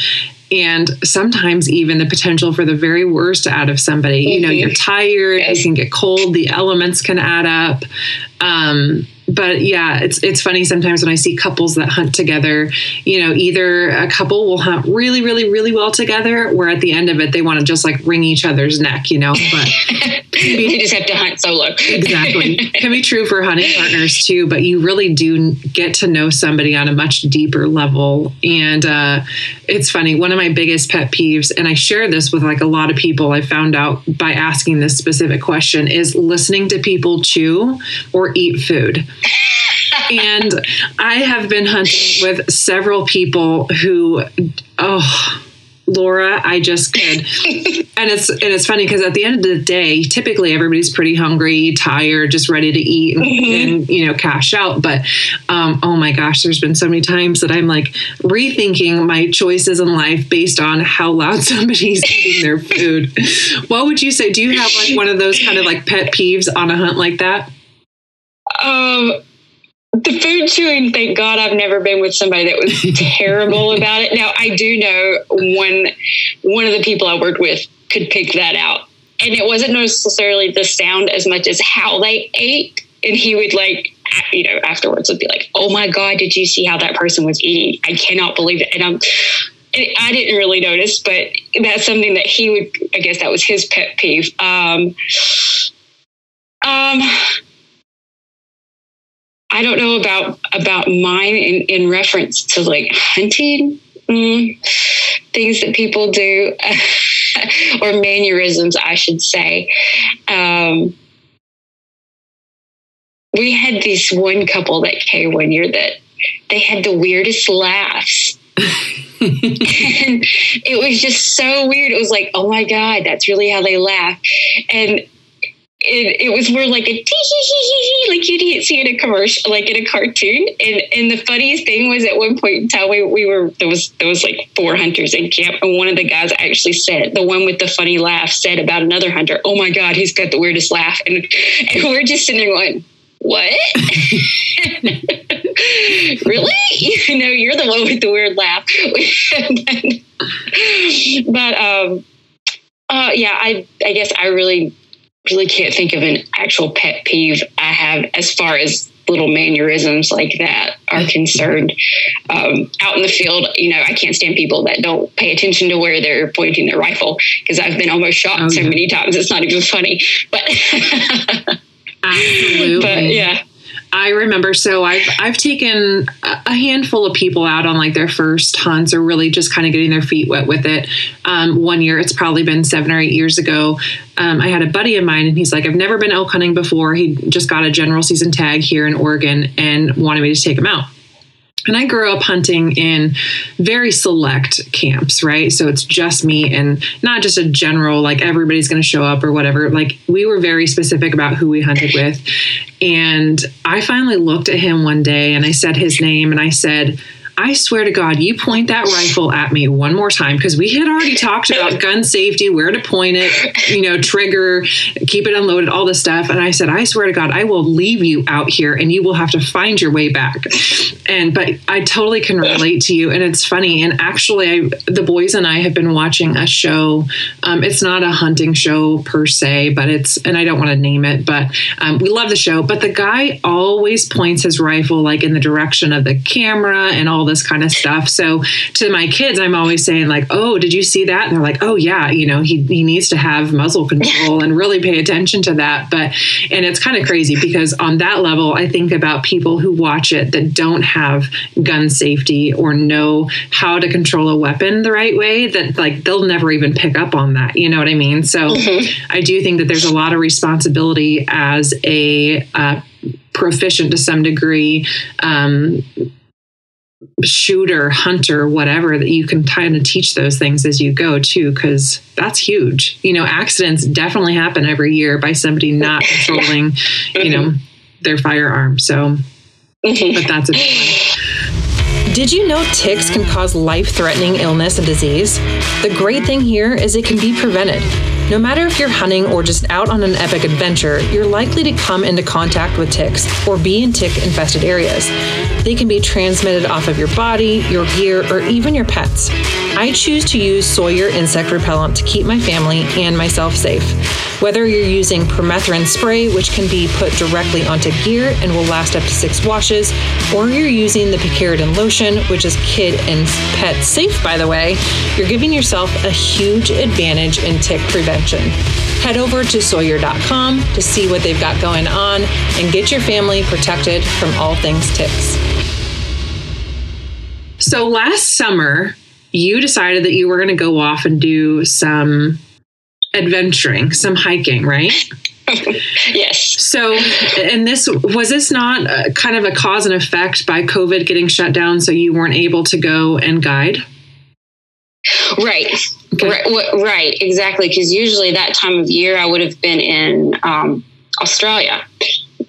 and sometimes even the potential for the very worst out of somebody. Mm-hmm. You know, you're mm-hmm. tired, you can get cold, the elements can add up. Um, but yeah, it's it's funny sometimes when I see couples that hunt together. You know, either a couple will hunt really, really, really well together, where at the end of it they want to just like wring each other's neck. You know, but you just have to hunt solo. exactly, can be true for hunting partners too. But you really do get to know somebody on a much deeper level, and uh, it's funny. One of my biggest pet peeves, and I share this with like a lot of people. I found out by asking this specific question is listening to people chew or eat food and I have been hunting with several people who, oh, Laura, I just could. and it's and it's funny because at the end of the day, typically everybody's pretty hungry, tired, just ready to eat and, mm-hmm. and you know cash out. But um, oh my gosh, there's been so many times that I'm like rethinking my choices in life based on how loud somebody's eating their food. what would you say? Do you have like one of those kind of like pet peeves on a hunt like that? Um, the food chewing, thank God I've never been with somebody that was terrible about it. Now I do know one one of the people I worked with could pick that out. And it wasn't necessarily the sound as much as how they ate. And he would like you know, afterwards would be like, Oh my God, did you see how that person was eating? I cannot believe it. And I'm I didn't really notice, but that's something that he would I guess that was his pet peeve. Um um I don't know about about mine in, in reference to like hunting mm, things that people do or mannerisms, I should say. Um, we had this one couple that came one year that they had the weirdest laughs. and it was just so weird. It was like, oh my God, that's really how they laugh. And it, it was more like a tee hee hee hee like you didn't see in a commercial, like in a cartoon. And and the funniest thing was at one point in time we, we were there was there was like four hunters in camp, and one of the guys actually said the one with the funny laugh said about another hunter, "Oh my god, he's got the weirdest laugh," and and we're just sitting there going, "What? really? You know, you're the one with the weird laugh." but um Uh, yeah, I I guess I really really can't think of an actual pet peeve I have as far as little mannerisms like that are concerned. Um, out in the field, you know, I can't stand people that don't pay attention to where they're pointing their rifle because I've been almost shot oh, so yeah. many times. It's not even funny, but absolutely. But yeah. I remember so I've I've taken a handful of people out on like their first hunts or really just kind of getting their feet wet with it. Um, one year, it's probably been seven or eight years ago. Um, I had a buddy of mine, and he's like, "I've never been elk hunting before." He just got a general season tag here in Oregon and wanted me to take him out. And I grew up hunting in very select camps, right? So it's just me and not just a general, like everybody's going to show up or whatever. Like we were very specific about who we hunted with. And I finally looked at him one day and I said his name and I said, I swear to God, you point that rifle at me one more time because we had already talked about gun safety, where to point it, you know, trigger, keep it unloaded, all this stuff. And I said, I swear to God, I will leave you out here and you will have to find your way back. And but I totally can relate to you, and it's funny. And actually, I, the boys and I have been watching a show. Um, it's not a hunting show per se, but it's and I don't want to name it, but um, we love the show. But the guy always points his rifle like in the direction of the camera and all this kind of stuff. So to my kids, I'm always saying like, "Oh, did you see that?" And they're like, "Oh yeah, you know, he he needs to have muzzle control and really pay attention to that." But and it's kind of crazy because on that level, I think about people who watch it that don't have gun safety or know how to control a weapon the right way. That like they'll never even pick up on that. You know what I mean? So mm-hmm. I do think that there's a lot of responsibility as a uh, proficient to some degree um, shooter, hunter, whatever, that you can kind of teach those things as you go too, because that's huge. You know, accidents definitely happen every year by somebody not controlling, you know, their firearm. So, mm-hmm. but that's a Did you know ticks can cause life threatening illness and disease? The great thing here is it can be prevented. No matter if you're hunting or just out on an epic adventure, you're likely to come into contact with ticks or be in tick infested areas. They can be transmitted off of your body, your gear, or even your pets. I choose to use Sawyer insect repellent to keep my family and myself safe. Whether you're using permethrin spray, which can be put directly onto gear and will last up to six washes, or you're using the picaridin lotion, which is kid and pet safe, by the way, you're giving yourself a huge advantage in tick prevention Head over to Sawyer.com to see what they've got going on and get your family protected from all things ticks. So last summer, you decided that you were going to go off and do some adventuring, some hiking, right? yes. So, and this was this not a, kind of a cause and effect by COVID getting shut down, so you weren't able to go and guide? Right. Okay. Right, right, exactly. Because usually that time of year I would have been in um, Australia,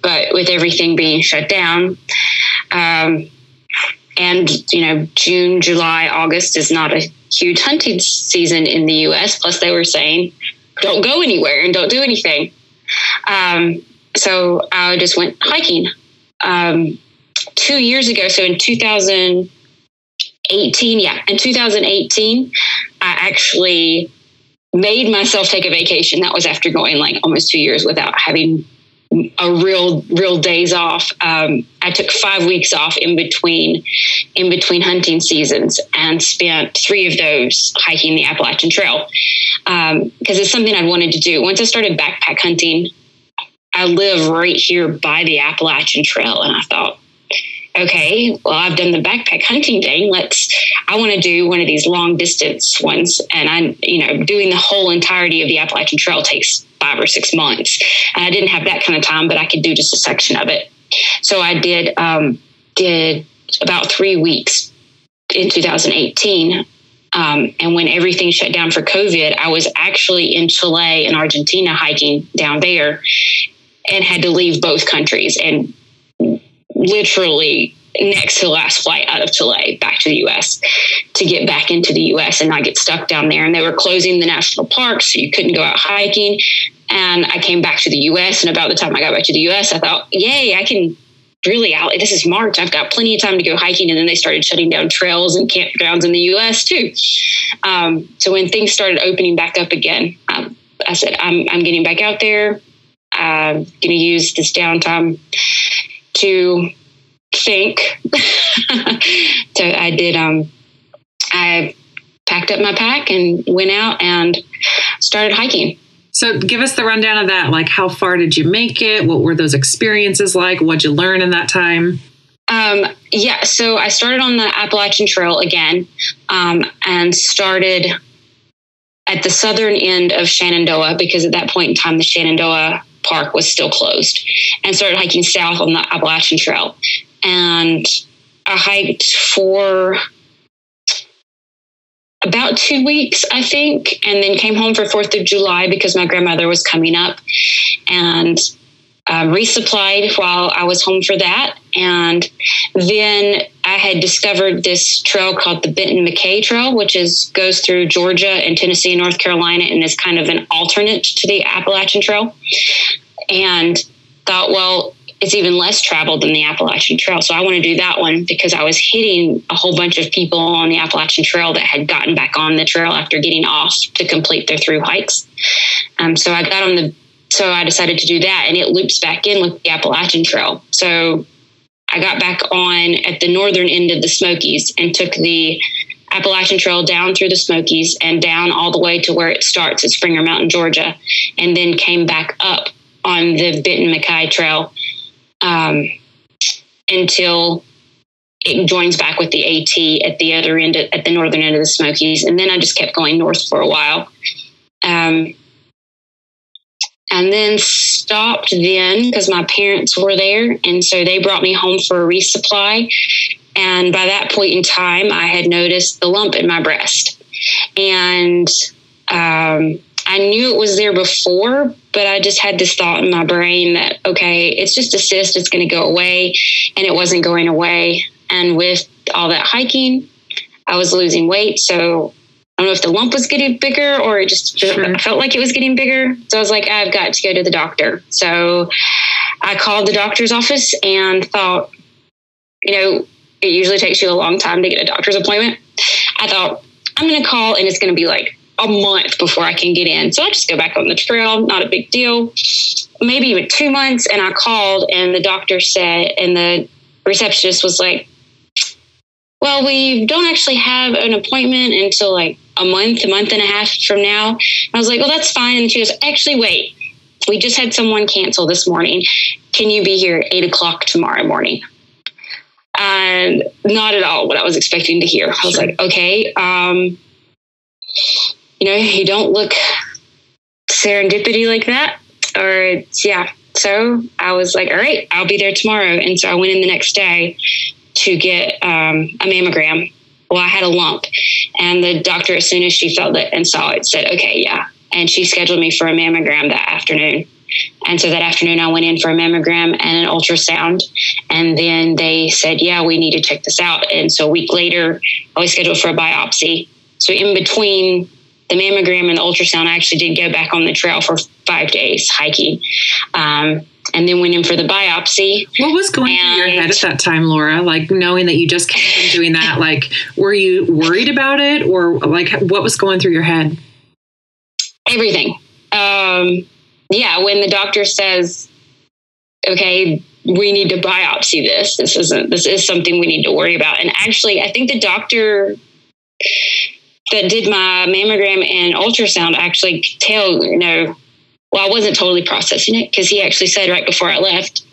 but with everything being shut down, um, and you know June, July, August is not a huge hunting season in the U.S. Plus, they were saying don't go anywhere and don't do anything. Um, so I just went hiking. Um, two years ago, so in 2000 18, yeah, in 2018, I actually made myself take a vacation. That was after going like almost two years without having a real real days off. Um, I took five weeks off in between in between hunting seasons and spent three of those hiking the Appalachian Trail because um, it's something I wanted to do. Once I started backpack hunting, I live right here by the Appalachian Trail, and I thought okay, well, I've done the backpack hunting thing. Let's, I want to do one of these long distance ones. And I'm, you know, doing the whole entirety of the Appalachian Trail takes five or six months. And I didn't have that kind of time, but I could do just a section of it. So I did, um, did about three weeks in 2018. Um, and when everything shut down for COVID, I was actually in Chile and Argentina hiking down there and had to leave both countries. And literally next to the last flight out of Chile back to the US to get back into the US and not get stuck down there. And they were closing the national parks, so you couldn't go out hiking. And I came back to the US, and about the time I got back to the US, I thought, yay, I can really out. This is March. I've got plenty of time to go hiking. And then they started shutting down trails and campgrounds in the U.S. too. Um, so when things started opening back up again, um, I said, I'm, I'm getting back out there. I'm going to use this downtime to think. so I did. Um, I packed up my pack and went out and started hiking. So give us the rundown of that. Like, how far did you make it? What were those experiences like? What'd you learn in that time? Um, yeah, so I started on the Appalachian Trail again um, and started at the southern end of Shenandoah because at that point in time, the Shenandoah Park was still closed and started hiking south on the Appalachian Trail. And I hiked for about two weeks, I think, and then came home for Fourth of July because my grandmother was coming up, and um, resupplied while I was home for that. And then I had discovered this trail called the Benton MacKaye Trail, which is goes through Georgia and Tennessee and North Carolina, and is kind of an alternate to the Appalachian Trail. And thought, well, it's even less traveled than the Appalachian Trail. So I want to do that one because I was hitting a whole bunch of people on the Appalachian Trail that had gotten back on the trail after getting off to complete their through hikes. Um, so I got on the, so I decided to do that and it loops back in with the Appalachian Trail. So I got back on at the northern end of the Smokies and took the Appalachian Trail down through the Smokies and down all the way to where it starts at Springer Mountain, Georgia, and then came back up on the Benton MacKaye Trail um, until it joins back with the AT at the other end, at the northern end of the Smokies. And then I just kept going north for a while. Um, and then stopped then because my parents were there. And so they brought me home for a resupply. And by that point in time, I had noticed the lump in my breast. And um, I knew it was there before, but I just had this thought in my brain that, okay, it's just a cyst, it's going to go away. And it wasn't going away. And with all that hiking, I was losing weight. So I don't know if the lump was getting bigger or it just sure. felt like it was getting bigger. So I was like, I've got to go to the doctor. So I called the doctor's office and thought, you know, it usually takes you a long time to get a doctor's appointment. I thought, I'm going to call and it's going to be like a month before I can get in. So I just go back on the trail, not a big deal. Maybe even two months. And I called, and the doctor said, and the receptionist was like, well, we don't actually have an appointment until like a month, a month and a half from now. I was like, well, that's fine. And she goes, actually, wait, we just had someone cancel this morning. Can you be here at eight o'clock tomorrow morning? And not at all what I was expecting to hear. I was like, okay. Um, you know, you don't look serendipity like that. Or it's, yeah. So I was like, all right, I'll be there tomorrow. And so I went in the next day to get um, a mammogram. Well, I had a lump, and the doctor, as soon as she felt it and saw it, said, okay, yeah. And she scheduled me for a mammogram that afternoon. And so that afternoon, I went in for a mammogram and an ultrasound. And then they said, yeah, we need to check this out. And so a week later, I was scheduled for a biopsy. So in between the mammogram and the ultrasound, I actually did go back on the trail for five days hiking. Um, and then went in for the biopsy. What was going and, through your head at that time, Laura? Like knowing that you just came from doing that, like were you worried about it or like what was going through your head? Everything. Um, yeah, when the doctor says, okay, we need to biopsy this. This isn't this is something we need to worry about. And actually I think the doctor that did my mammogram and ultrasound actually tell, you know, well, I wasn't totally processing it because he actually said right before I left,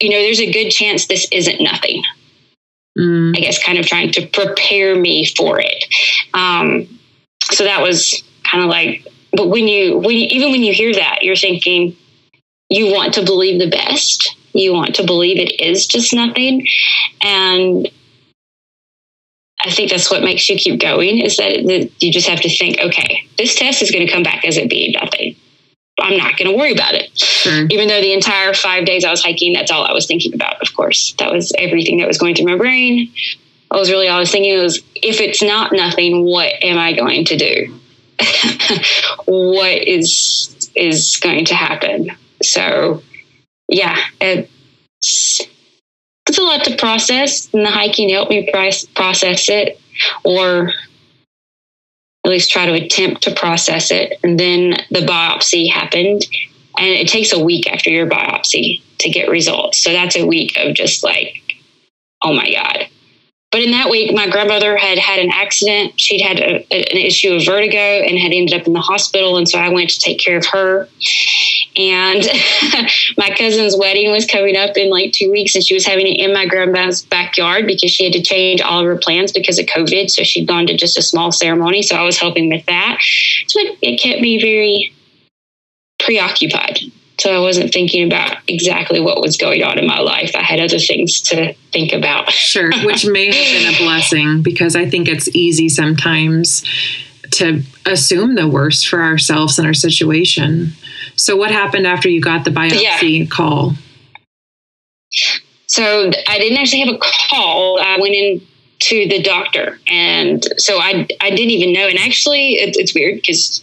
you know, there's a good chance this isn't nothing. Mm. I guess kind of trying to prepare me for it. Um, so that was kind of like, but when you, when you, even when you hear that, you're thinking you want to believe the best. You want to believe it is just nothing. And I think that's what makes you keep going is that you just have to think, okay, this test is going to come back as it being nothing. I'm not going to worry about it. Sure. Even though the entire five days I was hiking, that's all I was thinking about, of course. That was everything that was going through my brain. I was really all I was thinking was, if it's not nothing, what am I going to do? what is is going to happen? So, yeah, it, it's a lot to process, and the hiking helped me process it, or at least try to attempt to process it. And then the biopsy happened, and it takes a week after your biopsy to get results. So that's a week of just like, oh my God. But in that week, my grandmother had had an accident. She'd had a, an issue of vertigo and had ended up in the hospital. And so I went to take care of her. And my cousin's wedding was coming up in like two weeks, and she was having it in my grandma's backyard because she had to change all of her plans because of COVID. So she'd gone to just a small ceremony. So I was helping with that. So it, it kept me very preoccupied. So I wasn't thinking about exactly what was going on in my life. I had other things to think about. sure, which may have been a blessing because I think it's easy sometimes to assume the worst for ourselves in our situation. So, what happened after you got the biopsy yeah. call? So, I didn't actually have a call. I went in to the doctor, and so I I didn't even know. And actually, it, it's weird because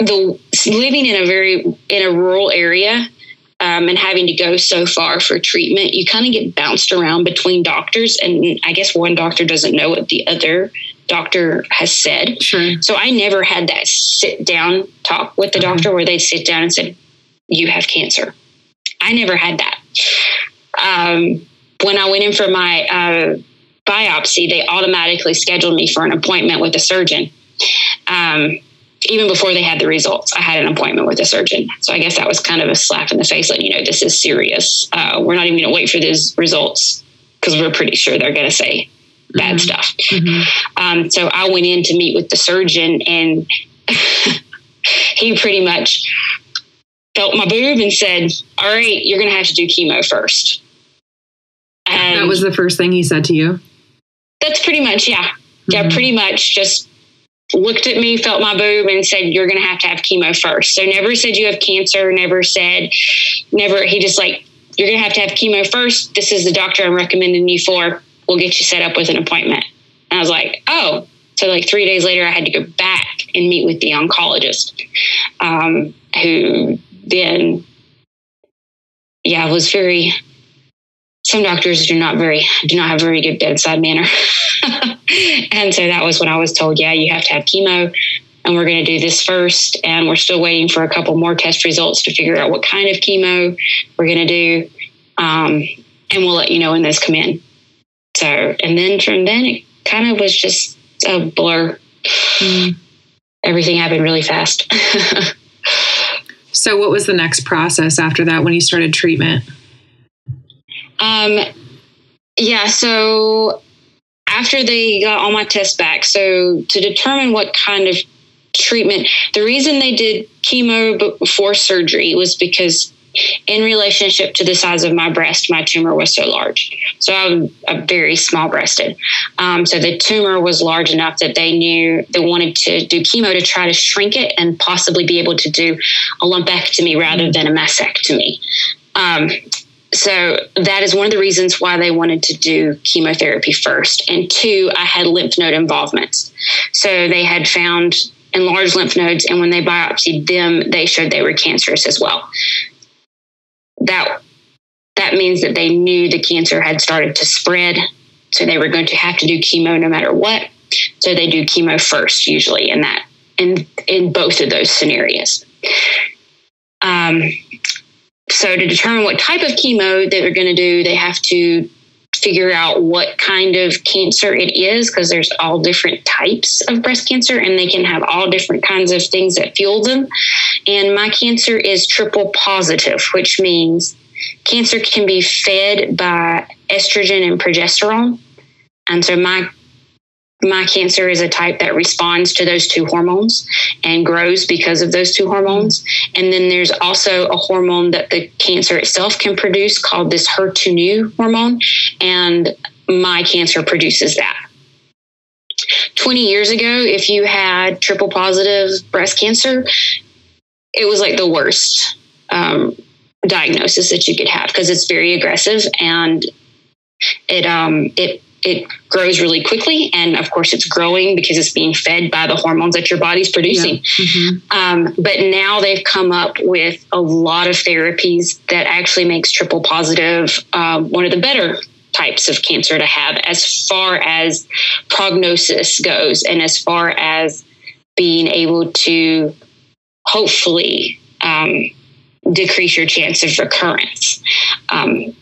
the living in a very in a rural area um, and having to go so far for treatment, you kind of get bounced around between doctors, and I guess one doctor doesn't know what the other doctor has said. Sure. So I never had that sit down talk with the mm-hmm. doctor where they sit down and said, "You have cancer." I never had that. Um, when I went in for my uh, biopsy, they automatically scheduled me for an appointment with a surgeon. Um, even before they had the results, I had an appointment with a surgeon. So I guess that was kind of a slap in the face, letting you know this is serious. Uh, we're not even going to wait for these results because we're pretty sure they're going to say bad mm-hmm. stuff. Mm-hmm. Um, so I went in to meet with the surgeon, and he pretty much felt my boob and said, "All right, you're going to have to do chemo first. And that was the first thing he said to you. That's pretty much yeah, mm-hmm. yeah, pretty much just looked at me, felt my boob, and said, You're going to have to have chemo first. So never said you have cancer, never said, never, he just like, You're going to have to have chemo first. This is the doctor I'm recommending you for. We'll get you set up with an appointment. And I was like, Oh. So like three days later, I had to go back and meet with the oncologist, um, who then, yeah, was very some doctors do not very do not have very good bedside manner. And so that was when i was told yeah you have to have chemo and we're going to do this first and we're still waiting for a couple more test results to figure out what kind of chemo we're going to do um, and we'll let you know when those come in. So and then from then it kind of was just a blur. Mm. everything happened really fast. So what was the next process after that when you started treatment um, yeah, so after they got all my tests back, so to determine what kind of treatment, the reason they did chemo before surgery was because in relationship to the size of my breast, my tumor was so large. So I'm, I'm very small breasted. Um, so the tumor was large enough that they knew they wanted to do chemo to try to shrink it and possibly be able to do a lumpectomy rather than a mastectomy. Um, so that is one of the reasons why they wanted to do chemotherapy first. And two, I had lymph node involvements. So they had found enlarged lymph nodes, and when they biopsied them, they showed they were cancerous as well. That that means that they knew the cancer had started to spread, so they were going to have to do chemo no matter what. So they do chemo first, usually in that in in both of those scenarios. Um, so to determine what type of chemo that they're going to do, they have to figure out what kind of cancer it is because there's all different types of breast cancer and they can have all different kinds of things that fuel them. And my cancer is triple positive, which means cancer can be fed by estrogen and progesterone. And so my my cancer is a type that responds to those two hormones and grows because of those two hormones. And then there's also a hormone that the cancer itself can produce called this HER2 new hormone. And my cancer produces that. 20 years ago, if you had triple positive breast cancer, it was like the worst um, diagnosis that you could have because it's very aggressive and it um, it it grows really quickly and of course it's growing because it's being fed by the hormones that your body's producing yeah. mm-hmm. um, but now they've come up with a lot of therapies that actually makes triple positive um, one of the better types of cancer to have as far as prognosis goes and as far as being able to hopefully um, decrease your chance of recurrence um,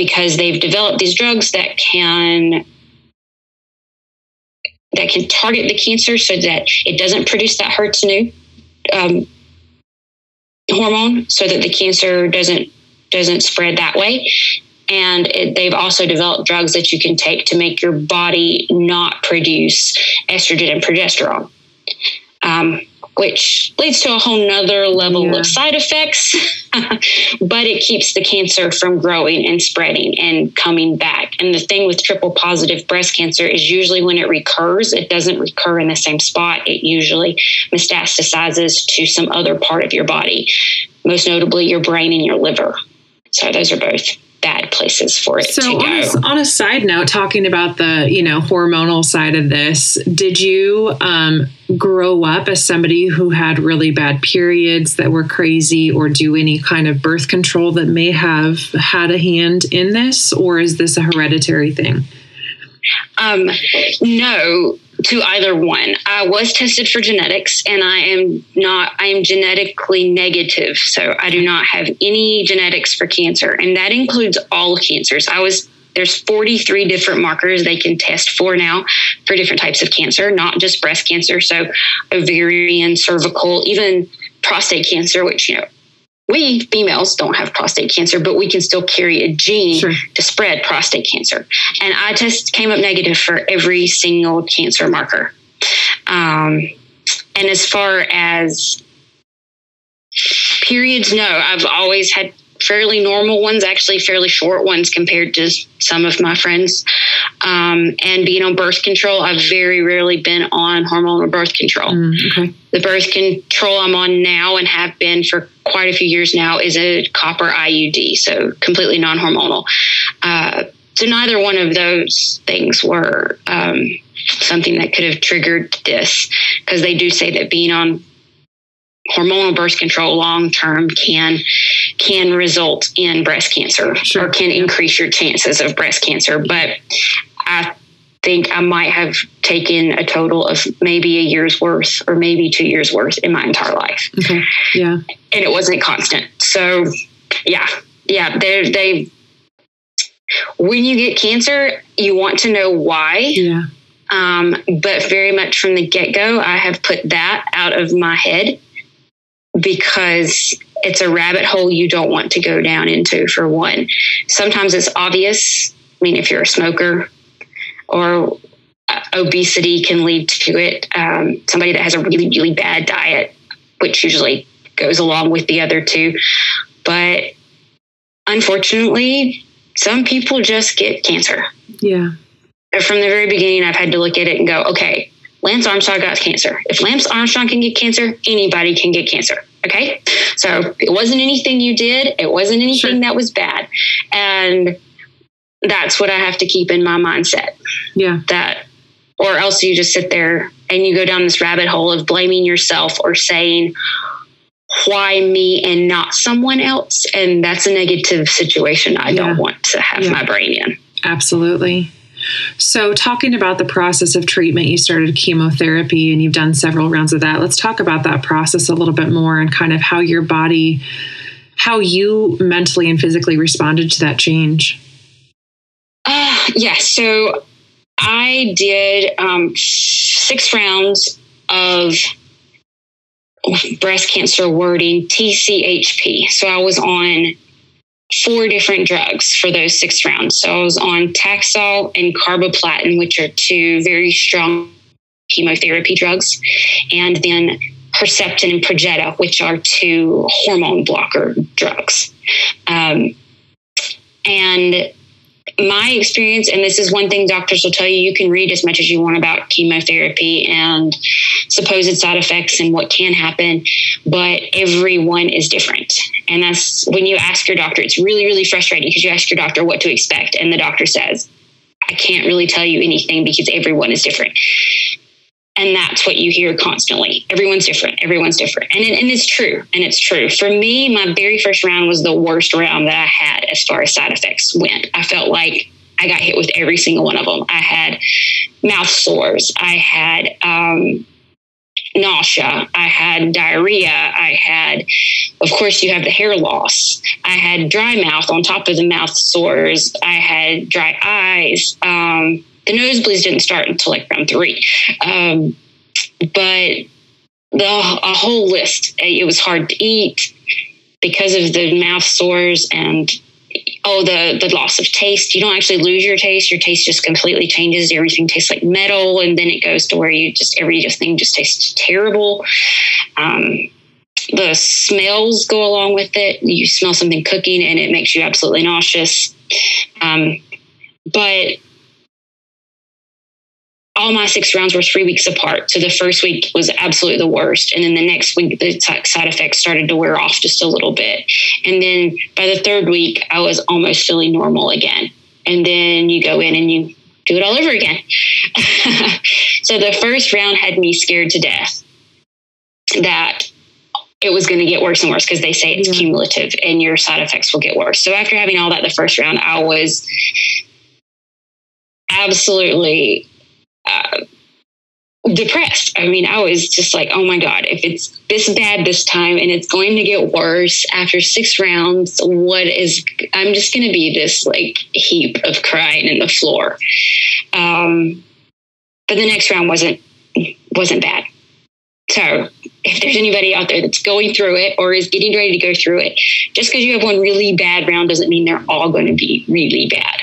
because they've developed these drugs that can that can target the cancer so that it doesn't produce that HER2 um, hormone, so that the cancer doesn't doesn't spread that way. And it, they've also developed drugs that you can take to make your body not produce estrogen and progesterone. Um, which leads to a whole nother level yeah. of side effects, but it keeps the cancer from growing and spreading and coming back. And the thing with triple positive breast cancer is usually when it recurs, it doesn't recur in the same spot. It usually metastasizes to some other part of your body, most notably your brain and your liver. So those are both bad places for it so on a, on a, side note talking about the you know hormonal side of this did you um, grow up as somebody who had really bad periods that were crazy or do any kind of birth control that may have had a hand in this or is this a hereditary thing um, no to either one. I was tested for genetics and I am not, I am genetically negative. So I do not have any genetics for cancer. And that includes all cancers. I was, there's 43 different markers they can test for now for different types of cancer, not just breast cancer. So ovarian, cervical, even prostate cancer, which, you know, we females don't have prostate cancer, but we can still carry a gene sure. to spread prostate cancer. And I just came up negative for every single cancer marker. Um, and as far as periods, no, I've always had fairly normal ones, actually fairly short ones compared to some of my friends. Um, and being on birth control, I've very rarely been on hormonal birth control. Mm, okay. The birth control I'm on now and have been for quite a few years now is a copper IUD, so completely non hormonal. Uh, so neither one of those things were um, something that could have triggered this because they do say that being on hormonal birth control long term can can result in breast cancer sure. or can increase your chances of breast cancer. But i think i might have taken a total of maybe a year's worth or maybe two years worth in my entire life. Okay. Yeah. And it wasn't constant. So yeah. Yeah they they when you get cancer you want to know why. Yeah. Um, but very much from the get-go i have put that out of my head because it's a rabbit hole you don't want to go down into for one. Sometimes it's obvious. I mean, if you're a smoker or uh, obesity can lead to it. Um, somebody that has a really, really bad diet, which usually goes along with the other two. But unfortunately, some people just get cancer. Yeah. From the very beginning, I've had to look at it and go, okay, Lance Armstrong got cancer. If Lance Armstrong can get cancer, anybody can get cancer. Okay. So it wasn't anything you did, it wasn't anything sure. that was bad. And that's what I have to keep in my mindset. Yeah. That, or else you just sit there and you go down this rabbit hole of blaming yourself or saying, why me and not someone else? And that's a negative situation I yeah. don't want to have yeah. my brain in. Absolutely. So, talking about the process of treatment, you started chemotherapy and you've done several rounds of that. Let's talk about that process a little bit more and kind of how your body, how you mentally and physically responded to that change. Uh, yeah. So, I did um, six rounds of breast cancer wording TCHP. So, I was on four different drugs for those six rounds. So I was on Taxol and carboplatin, which are two very strong chemotherapy drugs, and then Herceptin and Perjeta, which are two hormone blocker drugs. Um, and my experience, and this is one thing doctors will tell you, you can read as much as you want about chemotherapy and supposed side effects and what can happen, but everyone is different. And that's when you ask your doctor, it's really, really frustrating because you ask your doctor what to expect, and the doctor says, I can't really tell you anything because everyone is different. And that's what you hear constantly. Everyone's different. Everyone's different. And, it, and it's true. And it's true. For me, my very first round was the worst round that I had as far as side effects went. I felt like I got hit with every single one of them. I had mouth sores. I had um, nausea. I had diarrhea. I had, of course, you have the hair loss. I had dry mouth on top of the mouth sores. I had dry eyes. Um, the nosebleeds didn't start until like round three. Um, but the a whole list. It was hard to eat because of the mouth sores and oh the the loss of taste. You don't actually lose your taste. Your taste just completely changes. Everything tastes like metal and then it goes to where you just every thing just tastes terrible. Um, the smells go along with it. You smell something cooking and it makes you absolutely nauseous. Um, but all my six rounds were three weeks apart. So the first week was absolutely the worst. And then the next week, the side effects started to wear off just a little bit. And then by the third week, I was almost feeling normal again. And then you go in and you do it all over again. so the first round had me scared to death that it was going to get worse and worse because they say it's yeah. cumulative and your side effects will get worse. So after having all that the first round, I was absolutely uh, depressed. I mean, I was just like, oh my God, if it's this bad this time and it's going to get worse after six rounds, what is, I'm just going to be this like heap of crying in the floor. Um, but the next round wasn't, wasn't bad. So if there's anybody out there that's going through it or is getting ready to go through it, just because you have one really bad round doesn't mean they're all going to be really bad.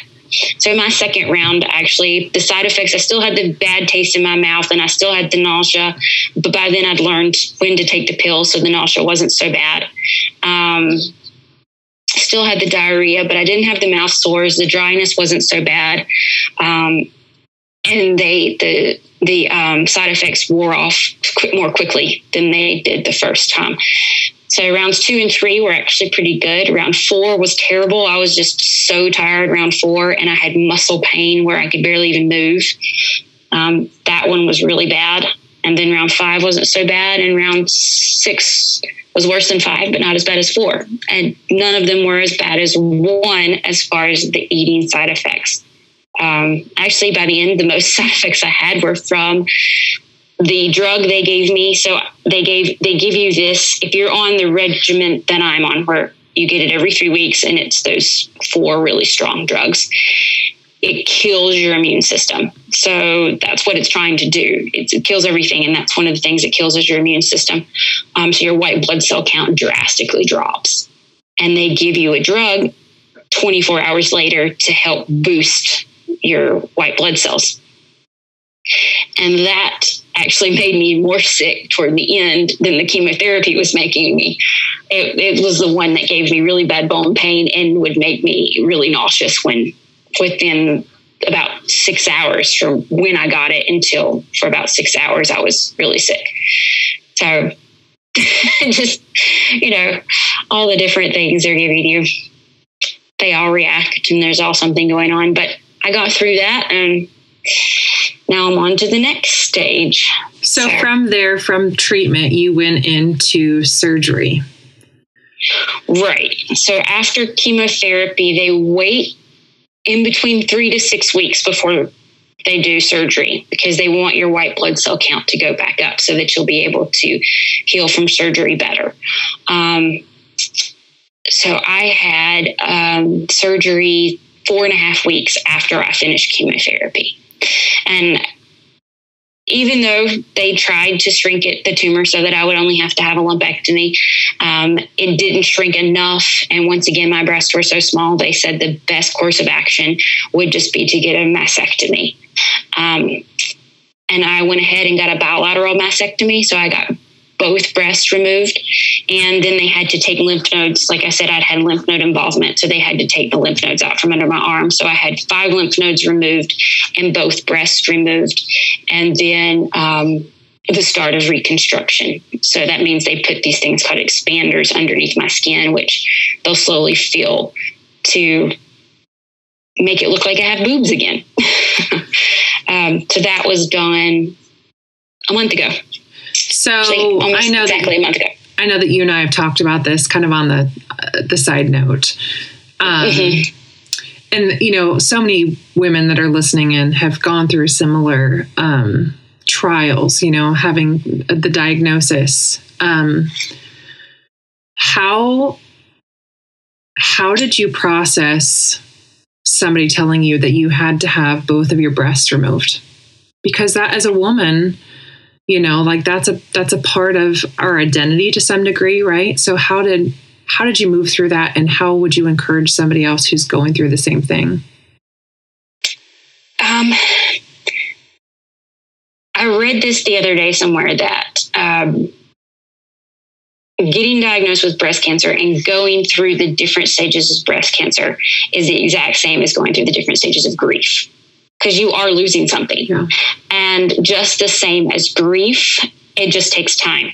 So my second round, actually, the side effects, I still had the bad taste in my mouth and I still had the nausea, but by then I'd learned when to take the pill, so the nausea wasn't so bad. Um, still had the diarrhea, but I didn't have the mouth sores. The dryness wasn't so bad. Um, and they the the um, side effects wore off more quickly than they did the first time. So rounds two and three were actually pretty good. Round four was terrible. I was just so tired round four, and I had muscle pain where I could barely even move. Um, that one was really bad. And then round five wasn't so bad, and round six was worse than five, but not as bad as four. And none of them were as bad as one as far as the eating side effects. Um, actually, by the end, the most side effects I had were from the drug they gave me. So they gave they give you this if you're on the regimen that I'm on, where you get it every three weeks, and it's those four really strong drugs. It kills your immune system. So that's what it's trying to do. It's, it kills everything, and that's one of the things it kills is your immune system. Um, so your white blood cell count drastically drops, and they give you a drug 24 hours later to help boost your white blood cells. And that actually made me more sick toward the end than the chemotherapy was making me. It, it, was the one that gave me really bad bone pain and would make me really nauseous when within about six hours from when I got it until for about six hours I was really sick. So just, you know, all the different things they're giving you, they all react and there's all something going on. But I got through that and now I'm on to the next stage. So, from there, from treatment, you went into surgery. Right. So, after chemotherapy, they wait in between three to six weeks before they do surgery because they want your white blood cell count to go back up so that you'll be able to heal from surgery better. Um, so, I had um, surgery four and a half weeks after I finished chemotherapy. And even though they tried to shrink it, the tumor, so that I would only have to have a lumpectomy, um, it didn't shrink enough. And once again, my breasts were so small, they said the best course of action would just be to get a mastectomy. Um, and I went ahead and got a bilateral mastectomy. So I got both breasts removed. And then they had to take lymph nodes. Like I said, I'd had lymph node involvement. So they had to take the lymph nodes out from under my arm. So I had five lymph nodes removed and both breasts removed. And then, um, the start of reconstruction. So that means they put these things called expanders underneath my skin, which they'll slowly fill to make it look like I have boobs again. um, so that was done a month ago. So I know exactly that, a month ago. I know that you and I have talked about this kind of on the uh, the side note. Um, mm-hmm. And you know, so many women that are listening in have gone through similar um, trials. You know, having the diagnosis. Um, how how did you process somebody telling you that you had to have both of your breasts removed? Because that, as a woman, you know, like that's a that's a part of our identity to some degree, right? So how did how did you move through that, and how would you encourage somebody else who's going through the same thing? Um, I read this the other day somewhere that um, getting diagnosed with breast cancer and going through the different stages of breast cancer is the exact same as going through the different stages of grief because you are losing something. Yeah. And just the same as grief, it just takes time.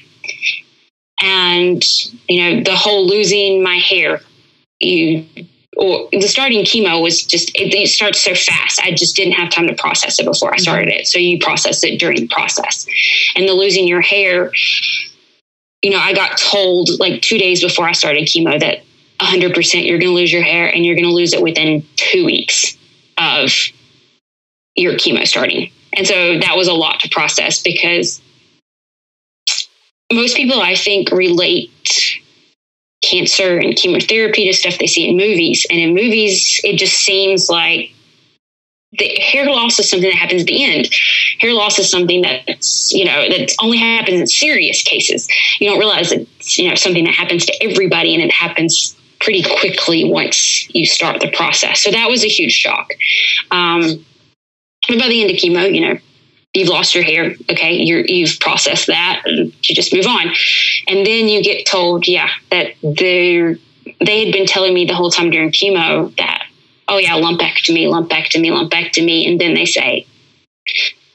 And, you know, the whole losing my hair, you or the starting chemo was just it, it, starts so fast i just didn't have time to process it before i mm-hmm. started it so you process it during the process and the losing your hair you know, I got told like two days before I started chemo that 100% you're going to lose your hair and you're going to lose it within two weeks of your chemo starting. And so that was a lot to process because most people, I think, relate cancer and chemotherapy to stuff they see in movies. And in movies, it just seems like the hair loss is something that happens at the end. Hair loss is something that's, you know, that only happens in serious cases. You don't realize it's, you know, something that happens to everybody and it happens pretty quickly once you start the process. So that was a huge shock. Um, but by the end of chemo, you know, you've lost your hair. Okay. you have processed that and you just move on. And then you get told, yeah, that they they had been telling me the whole time during chemo that oh yeah, lumpectomy, lumpectomy, lumpectomy. And then they say,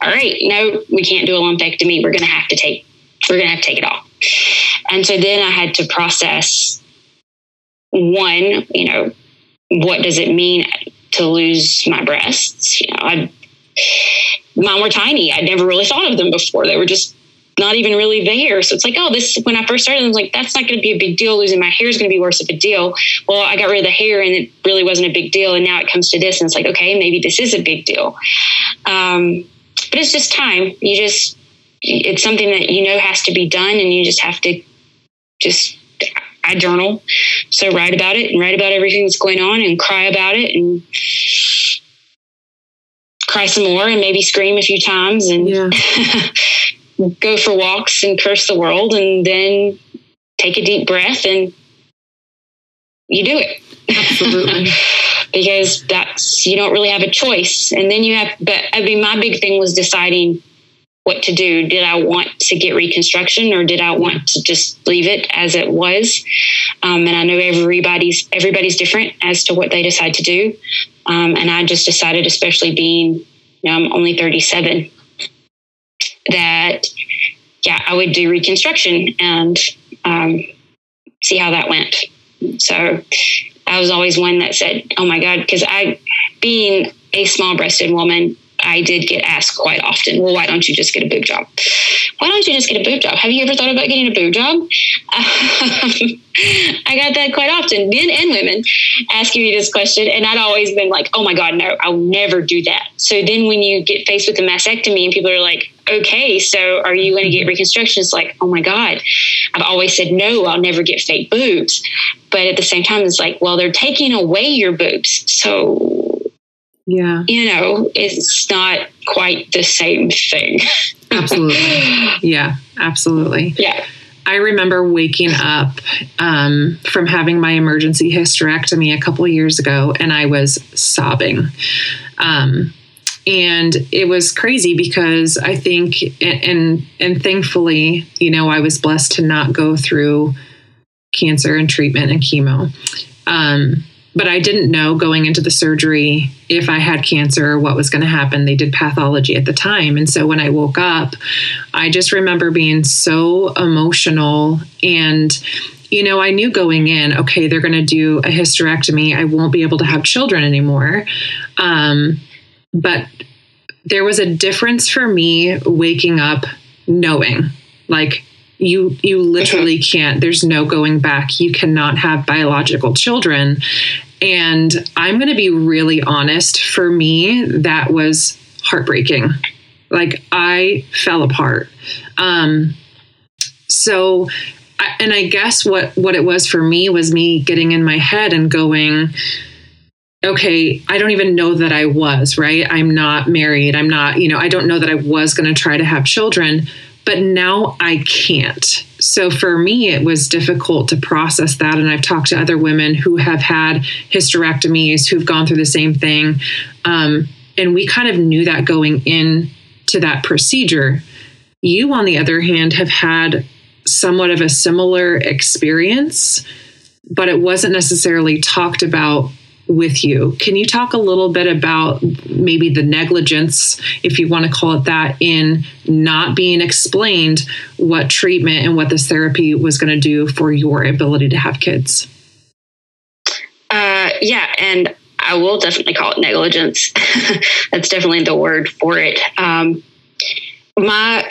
all right, no, we can't do a lumpectomy. We're going to have to take, we're going to have to take it off. And so then I had to process one, you know, what does it mean to lose my breasts? You know, I, mine were tiny. I'd never really thought of them before. They were just not even really there. So it's like, oh, this, when I first started, I was like, that's not going to be a big deal. Losing my hair is going to be worse of a deal. Well, I got rid of the hair and it really wasn't a big deal. And now it comes to this and it's like, okay, maybe this is a big deal. Um, but it's just time. You just, it's something that you know has to be done and you just have to just, I journal. So write about it and write about everything that's going on and cry about it and cry some more and maybe scream a few times and yeah. go for walks and curse the world and then take a deep breath and you do it. Absolutely. because that's, you don't really have a choice. And then you have, but I mean, my big thing was deciding what to do. Did I want to get reconstruction or did I want to just leave it as it was? Um, and I know everybody's, everybody's different as to what they decide to do. Um, and I just decided, especially being, you know, I'm only 37, that yeah, I would do reconstruction and um, see how that went. So I was always one that said, "Oh my God," because I, being a small-breasted woman, I did get asked quite often, well, why don't you just get a boob job? Why don't you just get a boob job? Have you ever thought about getting a boob job? Um, I got that quite often, men and women asking me this question. And I'd always been like, oh my God, no, I'll never do that. So then when you get faced with a mastectomy and people are like, okay, so are you going to get reconstruction? It's like, oh my God. I've always said, no, I'll never get fake boobs. But at the same time, it's like, well, they're taking away your boobs. So yeah. You know it's not quite the same thing. Absolutely. Yeah absolutely. Yeah. I remember waking up um, from having my emergency hysterectomy a couple years ago, and I was sobbing. Um, and it was crazy because I think, and, and and thankfully, you know, I was blessed to not go through cancer and treatment and chemo. Um, but I didn't know going into the surgery if I had cancer or what was going to happen. They did pathology at the time. And so when I woke up, I just remember being so emotional and you know, I knew going in, okay, they're going to do a hysterectomy. I won't be able to have children anymore. Um, but there was a difference for me waking up knowing like you you literally can't there's no going back you cannot have biological children and i'm going to be really honest for me that was heartbreaking like i fell apart um so and i guess what what it was for me was me getting in my head and going okay, I don't even know that I was, right? I'm not married. I'm not, you know, I don't know that I was going to try to have children, but now I can't. So for me, it was difficult to process that. And I've talked to other women who have had hysterectomies, who've gone through the same thing. Um, and we kind of knew that going in to that procedure. You, on the other hand, have had somewhat of a similar experience, but it wasn't necessarily talked about with you. Can you talk a little bit about maybe the negligence, if you want to call it that, in not being explained what treatment and what this therapy was going to do for your ability to have kids? Uh, yeah, and I will definitely call it negligence. That's definitely the word for it. Um, my.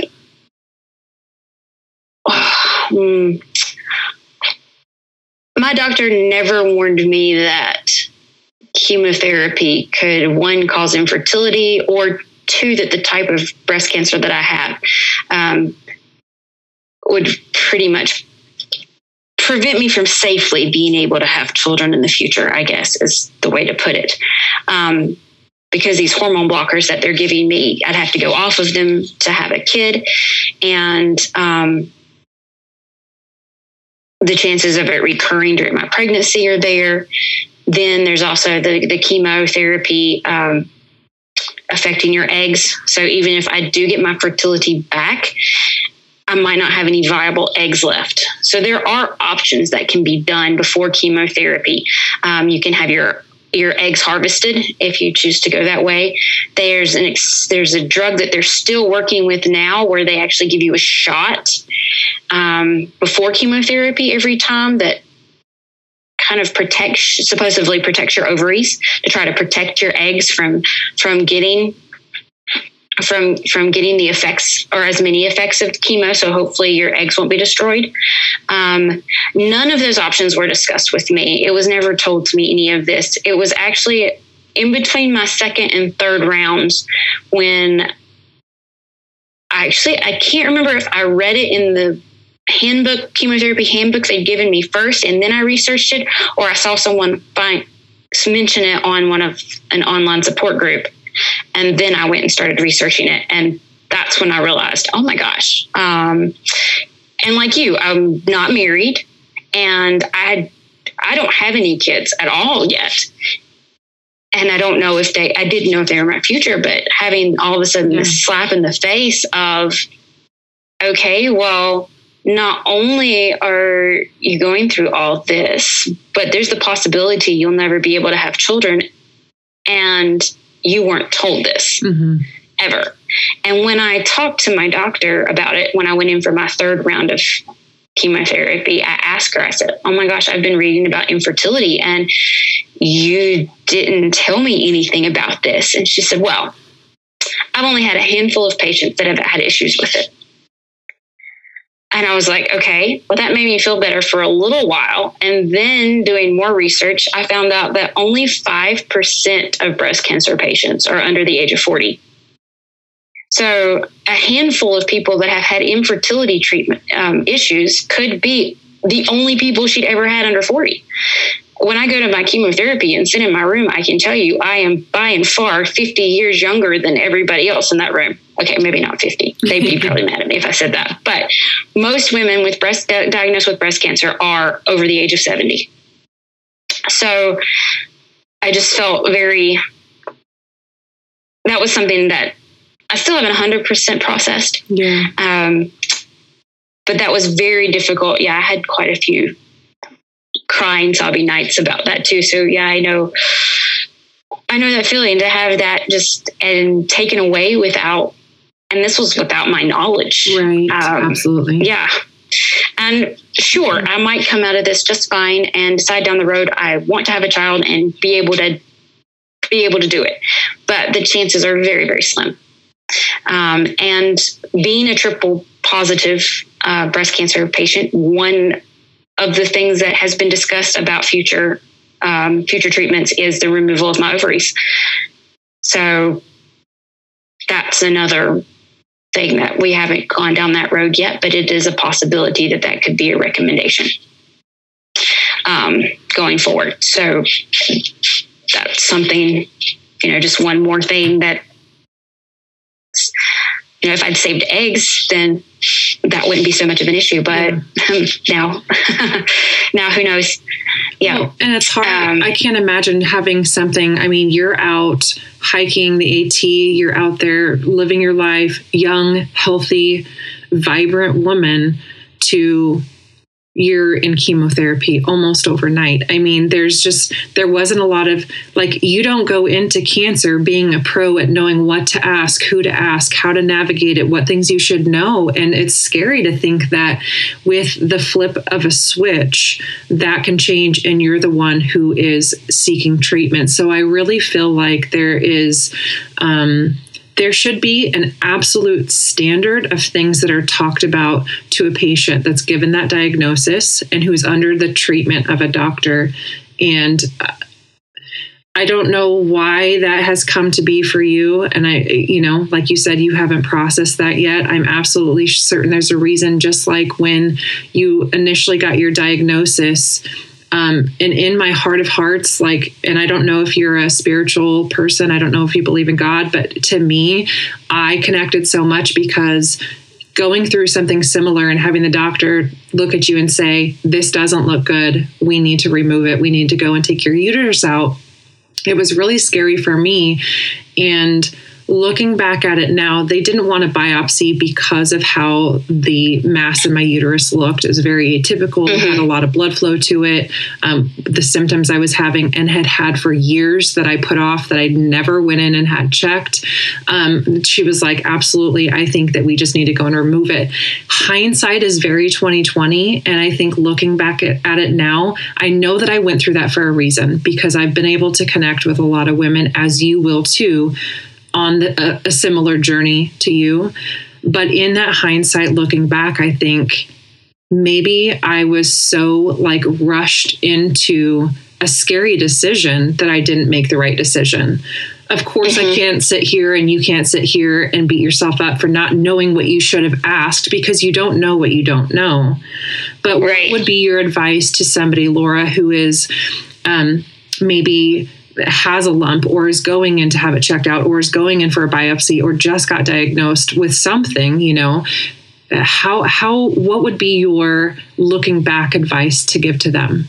Hmm, my doctor never warned me that chemotherapy could one cause infertility or two that the type of breast cancer that I have um, would pretty much prevent me from safely being able to have children in the future, I guess is the way to put it. Um, because these hormone blockers that they're giving me, I'd have to go off of them to have a kid. And um, the chances of it recurring during my pregnancy are there. Then there's also the, the chemotherapy um, affecting your eggs. So even if I do get my fertility back, I might not have any viable eggs left. So there are options that can be done before chemotherapy. Um, you can have your your eggs harvested if you choose to go that way. There's an ex- there's a drug that they're still working with now where they actually give you a shot um, before chemotherapy every time that kind of protects supposedly protects your ovaries to try to protect your eggs from from getting from from getting the effects or as many effects of chemo so hopefully your eggs won't be destroyed. Um, none of those options were discussed with me. It was never told to me any of this. It was actually in between my second and third rounds when I actually I can't remember if I read it in the handbook, chemotherapy handbooks they'd given me first, and then I researched it, or I saw someone find mention it on one of an online support group, and then I went and started researching it, and that's when I realized, oh my gosh. Um, and like you, I'm not married, and I I don't have any kids at all yet. And I don't know if they, I didn't know if they were my future, but having all of a sudden this slap in the face of, okay, well, not only are you going through all this, but there's the possibility you'll never be able to have children and you weren't told this mm-hmm. ever. And when I talked to my doctor about it, when I went in for my third round of chemotherapy, I asked her, I said, Oh my gosh, I've been reading about infertility and you didn't tell me anything about this. And she said, Well, I've only had a handful of patients that have had issues with it. And I was like, okay, well, that made me feel better for a little while. And then doing more research, I found out that only 5% of breast cancer patients are under the age of 40. So a handful of people that have had infertility treatment um, issues could be the only people she'd ever had under 40 when I go to my chemotherapy and sit in my room, I can tell you I am by and far 50 years younger than everybody else in that room. Okay, maybe not 50. They'd be probably mad at me if I said that. But most women with breast diagnosed with breast cancer are over the age of 70. So I just felt very that was something that I still haven't 100% processed. Yeah. Um, but that was very difficult. Yeah, I had quite a few crying, sobbing nights about that too. So yeah, I know, I know that feeling to have that just and taken away without, and this was without my knowledge. Right. Um, Absolutely. Yeah. And sure, I might come out of this just fine and decide down the road I want to have a child and be able to be able to do it. But the chances are very, very slim. Um, and being a triple positive uh, breast cancer patient, one of the things that has been discussed about future um, future treatments is the removal of my ovaries. So that's another thing that we haven't gone down that road yet, but it is a possibility that that could be a recommendation um, going forward. So that's something, you know, just one more thing that, you know, if I'd saved eggs, then that wouldn't be so much of an issue. But yeah. now, now who knows? Yeah. and it's hard. Um, I can't imagine having something. I mean, you're out hiking the AT, you're out there living your life, young, healthy, vibrant woman to you're in chemotherapy almost overnight. I mean, there's just, there wasn't a lot of, like, you don't go into cancer being a pro at knowing what to ask, who to ask, how to navigate it, what things you should know. And it's scary to think that with the flip of a switch, that can change and you're the one who is seeking treatment. So I really feel like there is, um, there should be an absolute standard of things that are talked about to a patient that's given that diagnosis and who's under the treatment of a doctor. And uh, I don't know why that has come to be for you. And I, you know, like you said, you haven't processed that yet. I'm absolutely certain there's a reason, just like when you initially got your diagnosis um, and in my heart of hearts, like, and I don't know if you're a spiritual person, I don't know if you believe in God, but to me, I connected so much because going through something similar and having the doctor look at you and say, This doesn't look good. We need to remove it. We need to go and take your uterus out. It was really scary for me. And looking back at it now, they didn't want a biopsy because of how the mass in my uterus looked. It was very atypical, mm-hmm. had a lot of blood flow to it. Um, the symptoms I was having and had had for years that I put off that I never went in and had checked. Um, she was like, absolutely, I think that we just need to go and remove it. Hindsight is very 2020. And I think looking back at, at it now, I know that I went through that for a reason because I've been able to connect with a lot of women, as you will too on the, a, a similar journey to you. But in that hindsight, looking back, I think maybe I was so like rushed into a scary decision that I didn't make the right decision. Of course, mm-hmm. I can't sit here and you can't sit here and beat yourself up for not knowing what you should have asked because you don't know what you don't know. But right. what would be your advice to somebody, Laura, who is um, maybe has a lump or is going in to have it checked out or is going in for a biopsy or just got diagnosed with something, you know, how how what would be your looking back advice to give to them?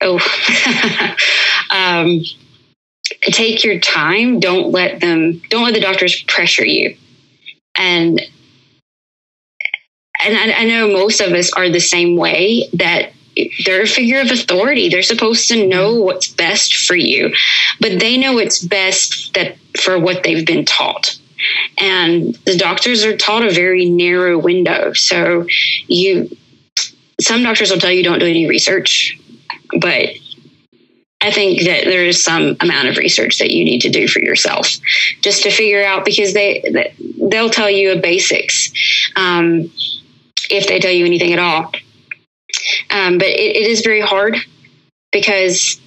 Oh, um, take your time. Don't let them. Don't let the doctors pressure you. And and I, I know most of us are the same way. That they're a figure of authority. They're supposed to know mm-hmm. what's best for you, but they know it's best that for what they've been taught. And the doctors are taught a very narrow window. So you, some doctors will tell you don't do any research, but I think that there is some amount of research that you need to do for yourself just to figure out because they they'll tell you a basics um, if they tell you anything at all um, but it, it is very hard because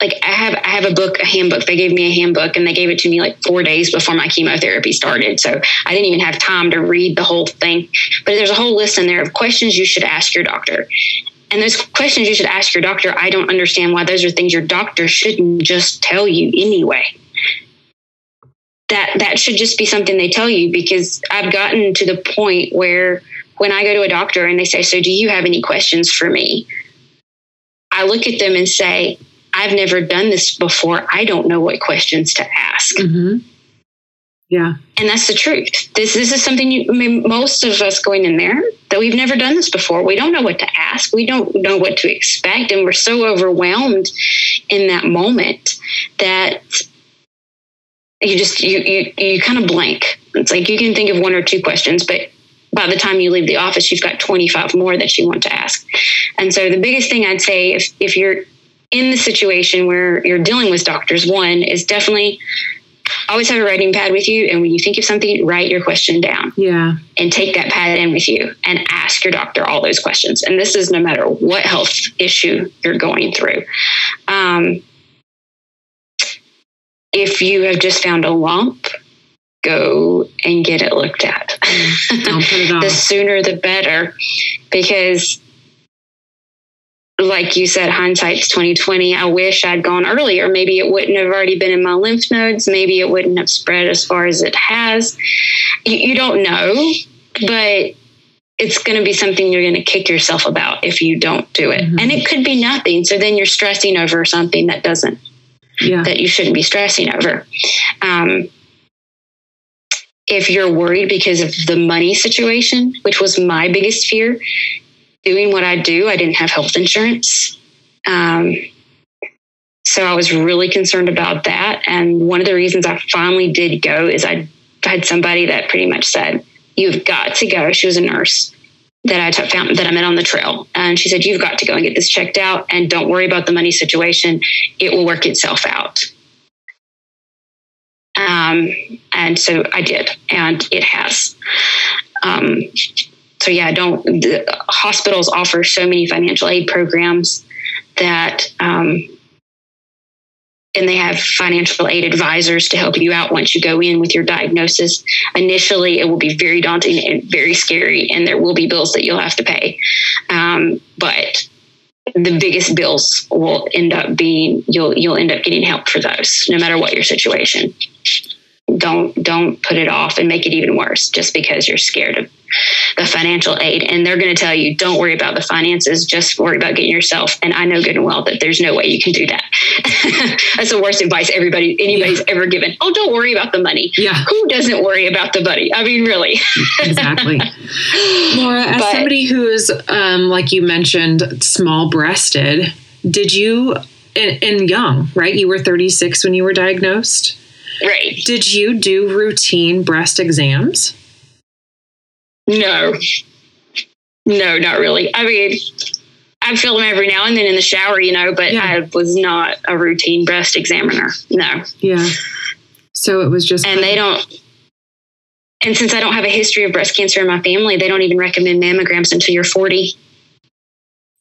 like I have I have a book, a handbook. They gave me a handbook and they gave it to me like four days before my chemotherapy started. So I didn't even have time to read the whole thing. But there's a whole list in there of questions you should ask your doctor. And those questions you should ask your doctor, I don't understand why those are things your doctor shouldn't just tell you anyway. That that should just be something they tell you because I've gotten to the point where when I go to a doctor and they say, So, do you have any questions for me? I look at them and say, I've never done this before. I don't know what questions to ask. Mm-hmm. Yeah. And that's the truth. This, this is something you, I mean, most of us going in there that we've never done this before. We don't know what to ask. We don't know what to expect. And we're so overwhelmed in that moment that you just, you, you, you kind of blank. It's like you can think of one or two questions, but by the time you leave the office, you've got 25 more that you want to ask. And so the biggest thing I'd say if, if you're in the situation where you're dealing with doctors, one is definitely always have a writing pad with you. And when you think of something, write your question down. Yeah. And take that pad in with you and ask your doctor all those questions. And this is no matter what health issue you're going through. Um, if you have just found a lump, go and get it looked at. It the sooner the better, because like you said, hindsight's twenty twenty. I wish I'd gone earlier. Maybe it wouldn't have already been in my lymph nodes. Maybe it wouldn't have spread as far as it has. You, you don't know, but it's going to be something you're going to kick yourself about if you don't do it. Mhm. And it could be nothing. So then you're stressing over something that doesn't Yeah. that you shouldn't be stressing over. Um, if you're worried because of the money situation, which was my biggest fear, doing what I do, I didn't have health insurance. Um, so I was really concerned about that. And one of the reasons I finally did go is I had somebody that pretty much said, You've got to go. She was a nurse that I took, found that I met on the trail. And she said, You've got to go and get this checked out and don't worry about the money situation. It will work itself out. Um, and so I did, and it has. Um, so yeah, don't the hospitals offer so many financial aid programs that um, and they have financial aid advisors to help you out once you go in with your diagnosis. Initially, it will be very daunting and very scary, and there will be bills that you'll have to pay. Um, but the biggest bills will end up being you'll you'll end up getting help for those, no matter what your situation. Don't don't put it off and make it even worse just because you're scared of the financial aid. And they're going to tell you, don't worry about the finances, just worry about getting yourself. And I know good and well that there's no way you can do that. That's the worst advice everybody anybody's ever given. Oh, don't worry about the money. Yeah. Who doesn't worry about the money? I mean, really. exactly. Laura, as But- somebody who's, um, like you mentioned, small breasted, did you, and, and young, right? You were 36 when you were diagnosed. Right. Did you do routine breast exams? No. No, not really. I mean, I feel them every now and then in the shower, you know, but Yeah. I was not a routine breast examiner. No. Yeah. So it was just. And they don't. And since I don't have a history of breast cancer in my family, they don't even recommend mammograms until you're 40.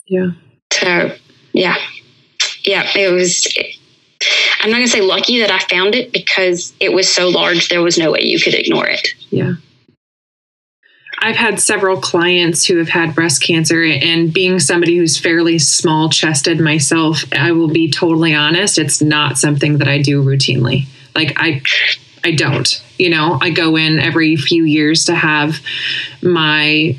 Yeah. So, yeah. Yeah, it was. I'm not going to say lucky that I found it because it was so large, there was no way you could ignore it. Yeah. I've had several clients who have had breast cancer, and being somebody who's fairly small chested myself, I will be totally honest, it's not something that I do routinely. Like, I. I don't. You know, I go in every few years to have my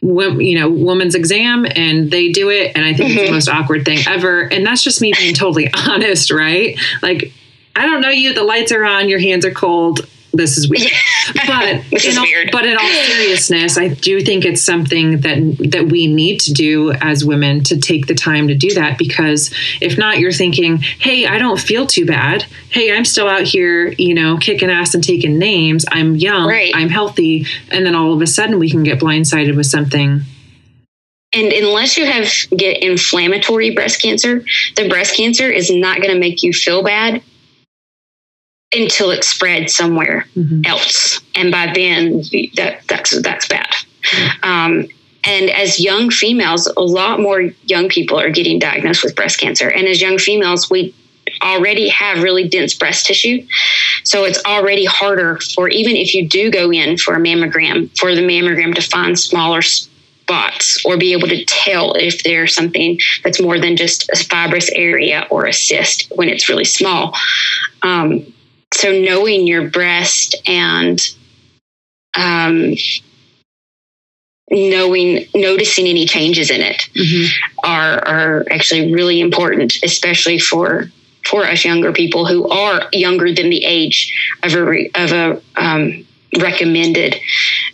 you know woman's exam and they do it and i think it's the Mhm. most awkward thing ever. And that's just me being totally honest right? Like i don't know you the lights are on your hands are cold this is weird. But This in is all, weird. but in all seriousness i do think it's something that that we need to do as women to take the time to do that because if not you're thinking hey i don't feel too bad. Hey i'm still out here you know kicking ass and taking names. I'm young. Right. i'm healthy. And then all of a sudden we can get blindsided with something. And unless you have get inflammatory breast cancer, the breast cancer is not going to make you feel bad until it spreads somewhere Mhm. else, and by then that that's that's bad. Um, and as young females, a lot more young people are getting diagnosed with breast cancer, and as young females, we already have really dense breast tissue. So it's already harder for even if you do go in for a mammogram, for the mammogram to find smaller spots or be able to tell if there's something that's more than just a fibrous area or a cyst when it's really small. Um, so knowing your breast and um, knowing noticing any changes in it Mhm. are are actually really important, especially for for us younger people who are younger than the age of a re, of a um, recommended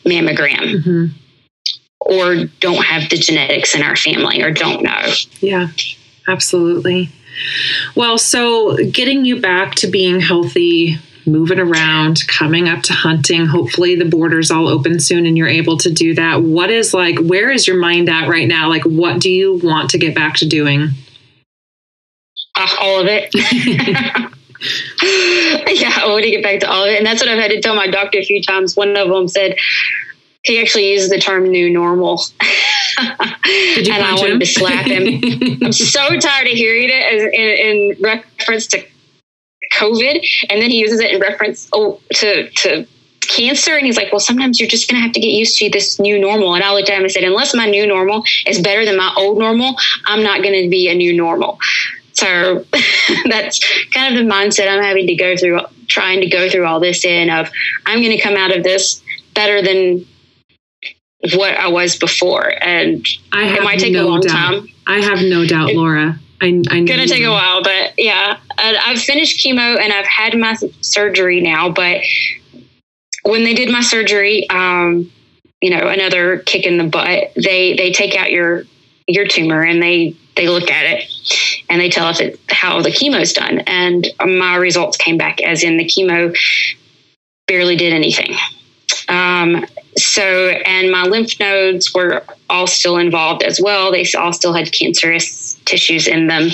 mammogram, Mhm. or don't have the genetics in our family, or don't know. Yeah, absolutely. Well, so getting you back to being healthy moving around, coming up to hunting. Hopefully, the borders all open soon and you're able to do that. What is like, where is your mind at right now? Like, what do you want to get back to doing? Uh, all of it. yeah, I want to get back to all of it. And that's what I've had to tell my doctor a few times. One of them said, he actually used the term new normal. and I wanted him? to slap him. I'm so tired of hearing it as in, in, reference to COVID. And then he uses it in reference oh, to, to cancer. And he's like, well, sometimes you're just going to have to get used to this new normal. And I looked at him and said, unless my new normal is better than my old normal, I'm not going to be a new normal. So that's kind of the mindset I'm having to go through, trying to go through all this in of I'm going to come out of this better than what I was before. And I it might take no a long doubt. time. I have no doubt, it, Laura. I, I know gonna take a while, but yeah, I've finished chemo and I've had my surgery now. But when they did my surgery, um, you know, another kick in the butt. They they take out your your tumor and they they look at it and they tell us it, how the chemo's done. And my results came back as in the chemo barely did anything. Um, so, and my lymph nodes were all still involved as well. They all still had cancerous tissues in them.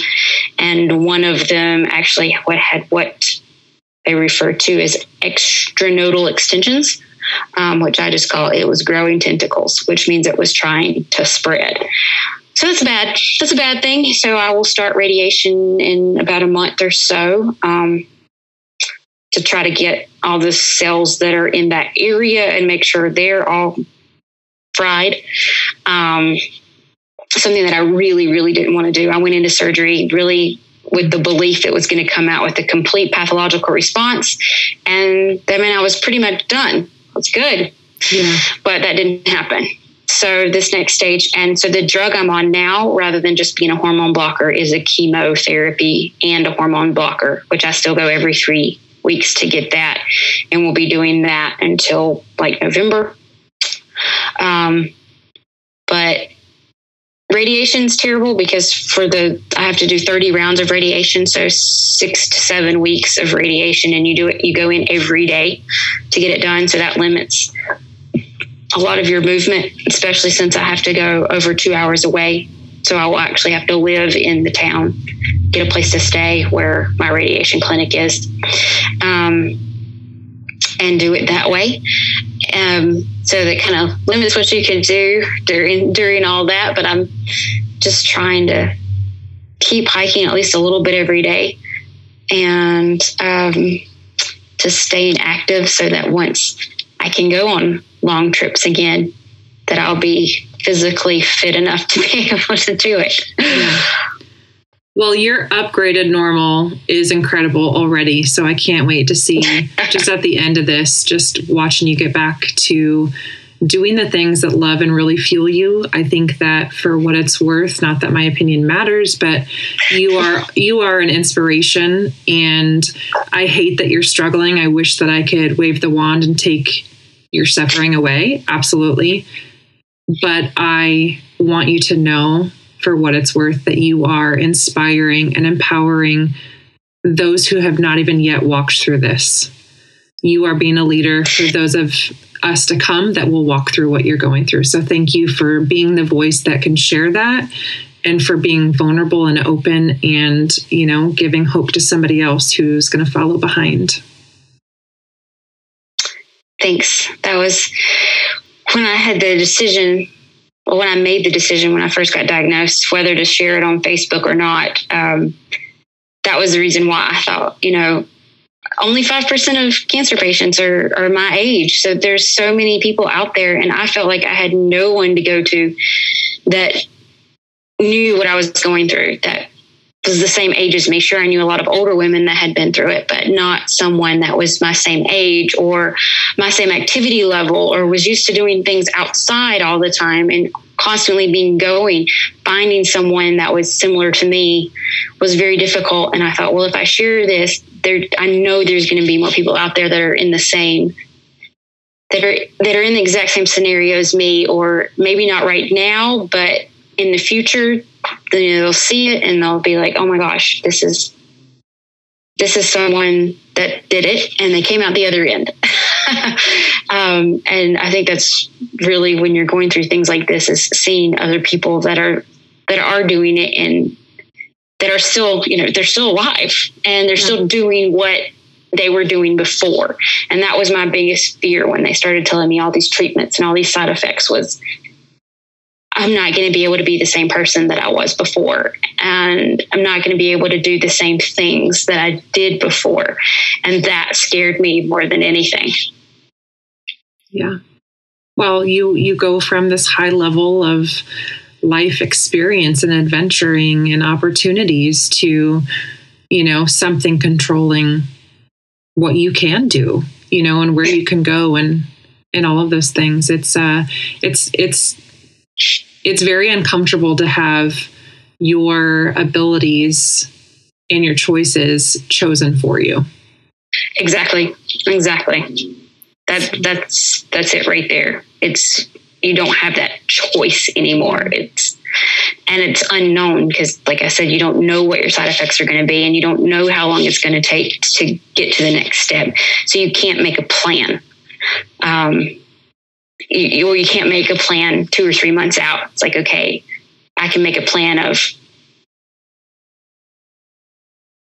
And one of them actually what had what they refer to as extranodal extensions, um, which I just call it was growing tentacles, which means it was trying to spread. So that's bad. That's a bad thing. So I will start radiation in about a month or so. Um, to try to get all the cells that are in that area and make sure they're all fried. Um, something that I really, really didn't want to do. I went into surgery really with the belief it was going to come out with a complete pathological response. And that meant I was pretty much done. It's good. Yeah. But that didn't happen. So this next stage, and so the drug I'm on now, rather than just being a hormone blocker, is a chemotherapy and a hormone blocker, which I still go every three weeks to get that. And we'll be doing that until like November. Um, but radiation is terrible because for the I have to do 30 rounds of radiation, so six to seven weeks of radiation, and you do it. You go in every day to get it done, so that limits a lot of your movement, especially since I have to go over two hours away. So I will actually have to live in the town get a place to stay where my radiation clinic is, um, and do it that way. Um, so that kind of limits what you can do during during all that. But I'm just trying to keep hiking at least a little bit every day, and um, to stay active so that once I can go on long trips again, that I'll be physically fit enough to be able to do it. Yeah. Well, your upgraded normal is incredible already. So I can't wait to see just at the end of this, just watching you get back to doing the things that love and really fuel you. I think that for what it's worth, not that my opinion matters, but you are you are an inspiration and I hate that you're struggling. I wish that I could wave the wand and take your suffering away. Absolutely. But I want you to know for what it's worth that you are inspiring and empowering those who have not even yet walked through this. You are being a leader for those of us to come that will walk through what you're going through. So thank you for being the voice that can share that and for being vulnerable and open and, you know, giving hope to somebody else who's going to follow behind. Thanks. That was when I had the decision when I made the decision when I first got diagnosed, whether to share it on Facebook or not, um, that was the reason why I thought, you know, only 5% of cancer patients are, are my age. So there's so many people out there. And I felt like I had no one to go to that knew what I was going through, that was the same age as me. Sure, I knew a lot of older women that had been through it, but not someone that was my same age or my same activity level or was used to doing things outside all the time and constantly being going. Finding someone that was similar to me was very difficult. And I thought, well, if I share this, there, I know there's going to be more people out there that are in the same that are that are in the exact same scenario as me, or maybe not right now, but in the future they'll see it and they'll be like, oh my gosh, this is this is someone that that did it and they came out the other end. um, and I think that's really when you're going through things like this is seeing other people that are that are doing it and that are still, you know, they're still alive and they're still doing what they were doing before. And that was my biggest fear when they started telling me all these treatments and all these side effects was I'm not going to be able to be the same person that I was before. And I'm not going to be able to do the same things that I did before. And that scared me more than anything. Yeah. Well, you you go from this high level of life experience and adventuring and opportunities to, you know, something controlling what you can do, you know, and where you can go and and all of those things. It's uh it's it's it's very uncomfortable to have your abilities and your choices chosen for you. Exactly. Exactly. That that's that's it right there. It's you don't have that choice anymore. It's and it's unknown because like I said, you don't know what your side effects are going to be and you don't know how long it's going to take to get to the next step. So you can't make a plan. Um, you, you can't make a plan two or three months out. It's like, okay, I can make a plan of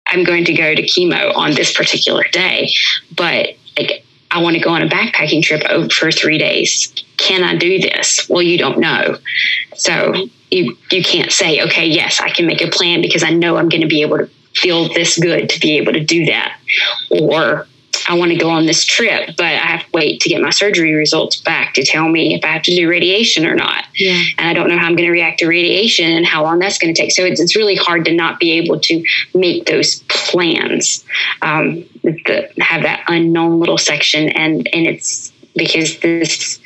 I'm going to go to chemo on this particular day, but like I want to go on a backpacking trip for three days. Can I do this? Well, you don't know. So you you can't say, okay, yes, I can make a plan because I know I'm going to be able to feel this good to be able to do that. Or I want to go on this trip, but I have to wait to get my surgery results back to tell me if I have to do radiation or not. Yeah. And I don't know how I'm going to react to radiation and how long that's going to take. So it's, it's really hard to not be able to make those plans, um, the, have that unknown little section. And, and it's because this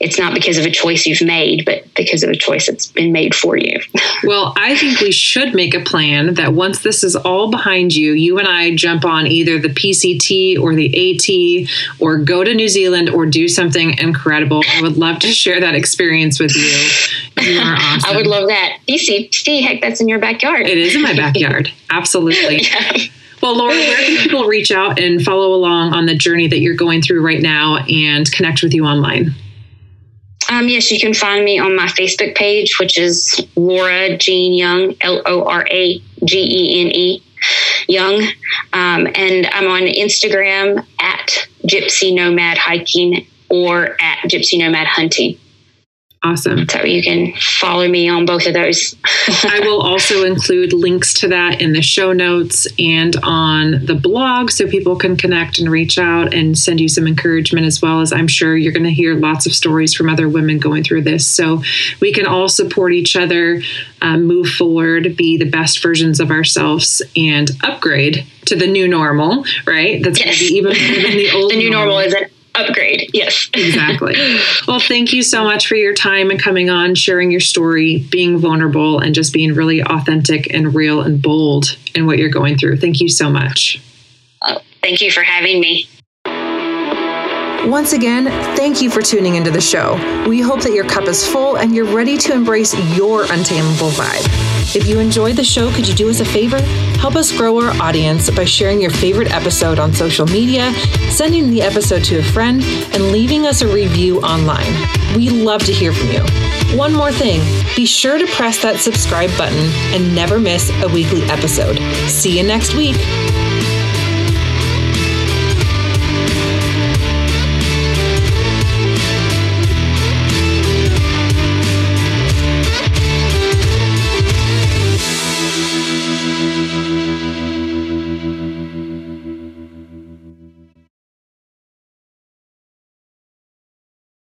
it's not because of a choice you've made, but because of a choice that's been made for you. well, I think we should make a plan that once this is all behind you, you and I jump on either the PCT or the AT or go to New Zealand or do something incredible. I would love to share that experience with you. You are awesome. I would love that. PCT, heck, that's in your backyard. It is in my backyard. Absolutely. yeah. Well, Lora, where can people reach out and follow along on the journey that you're going through right now and connect with you online? Um, yes, you can find me on my Facebook page, which is Lora Gene Young, L O R A G E N E Young. Um, and I'm on Instagram at Gypsy Nomad Hiking or at Gypsy Nomad Hunting. Awesome. So you can follow me on both of those. I will also include links to that in the show notes and on the blog so people can connect and reach out and send you some encouragement as well as I'm sure you're going to hear lots of stories from other women going through this. So we can all support each other, um, move forward, be the best versions of ourselves, and upgrade to the new normal, right? That's yes. going to be even better than the old. the new normal, normal isn't upgrade. Yes. exactly. Well, thank you so much for your time and coming on, sharing your story, being vulnerable, and just being really authentic and real and bold in what you're going through. Thank you so much. Oh, thank you for having me. Once again, thank you for tuning into the show. We hope that your cup is full and you're ready to embrace your untamable vibe. If you enjoyed the show, could you do us a favor? Help us grow our audience by sharing your favorite episode on social media, sending the episode to a friend, and leaving us a review online. We love to hear from you. One more thing be sure to press that subscribe button and never miss a weekly episode. See you next week.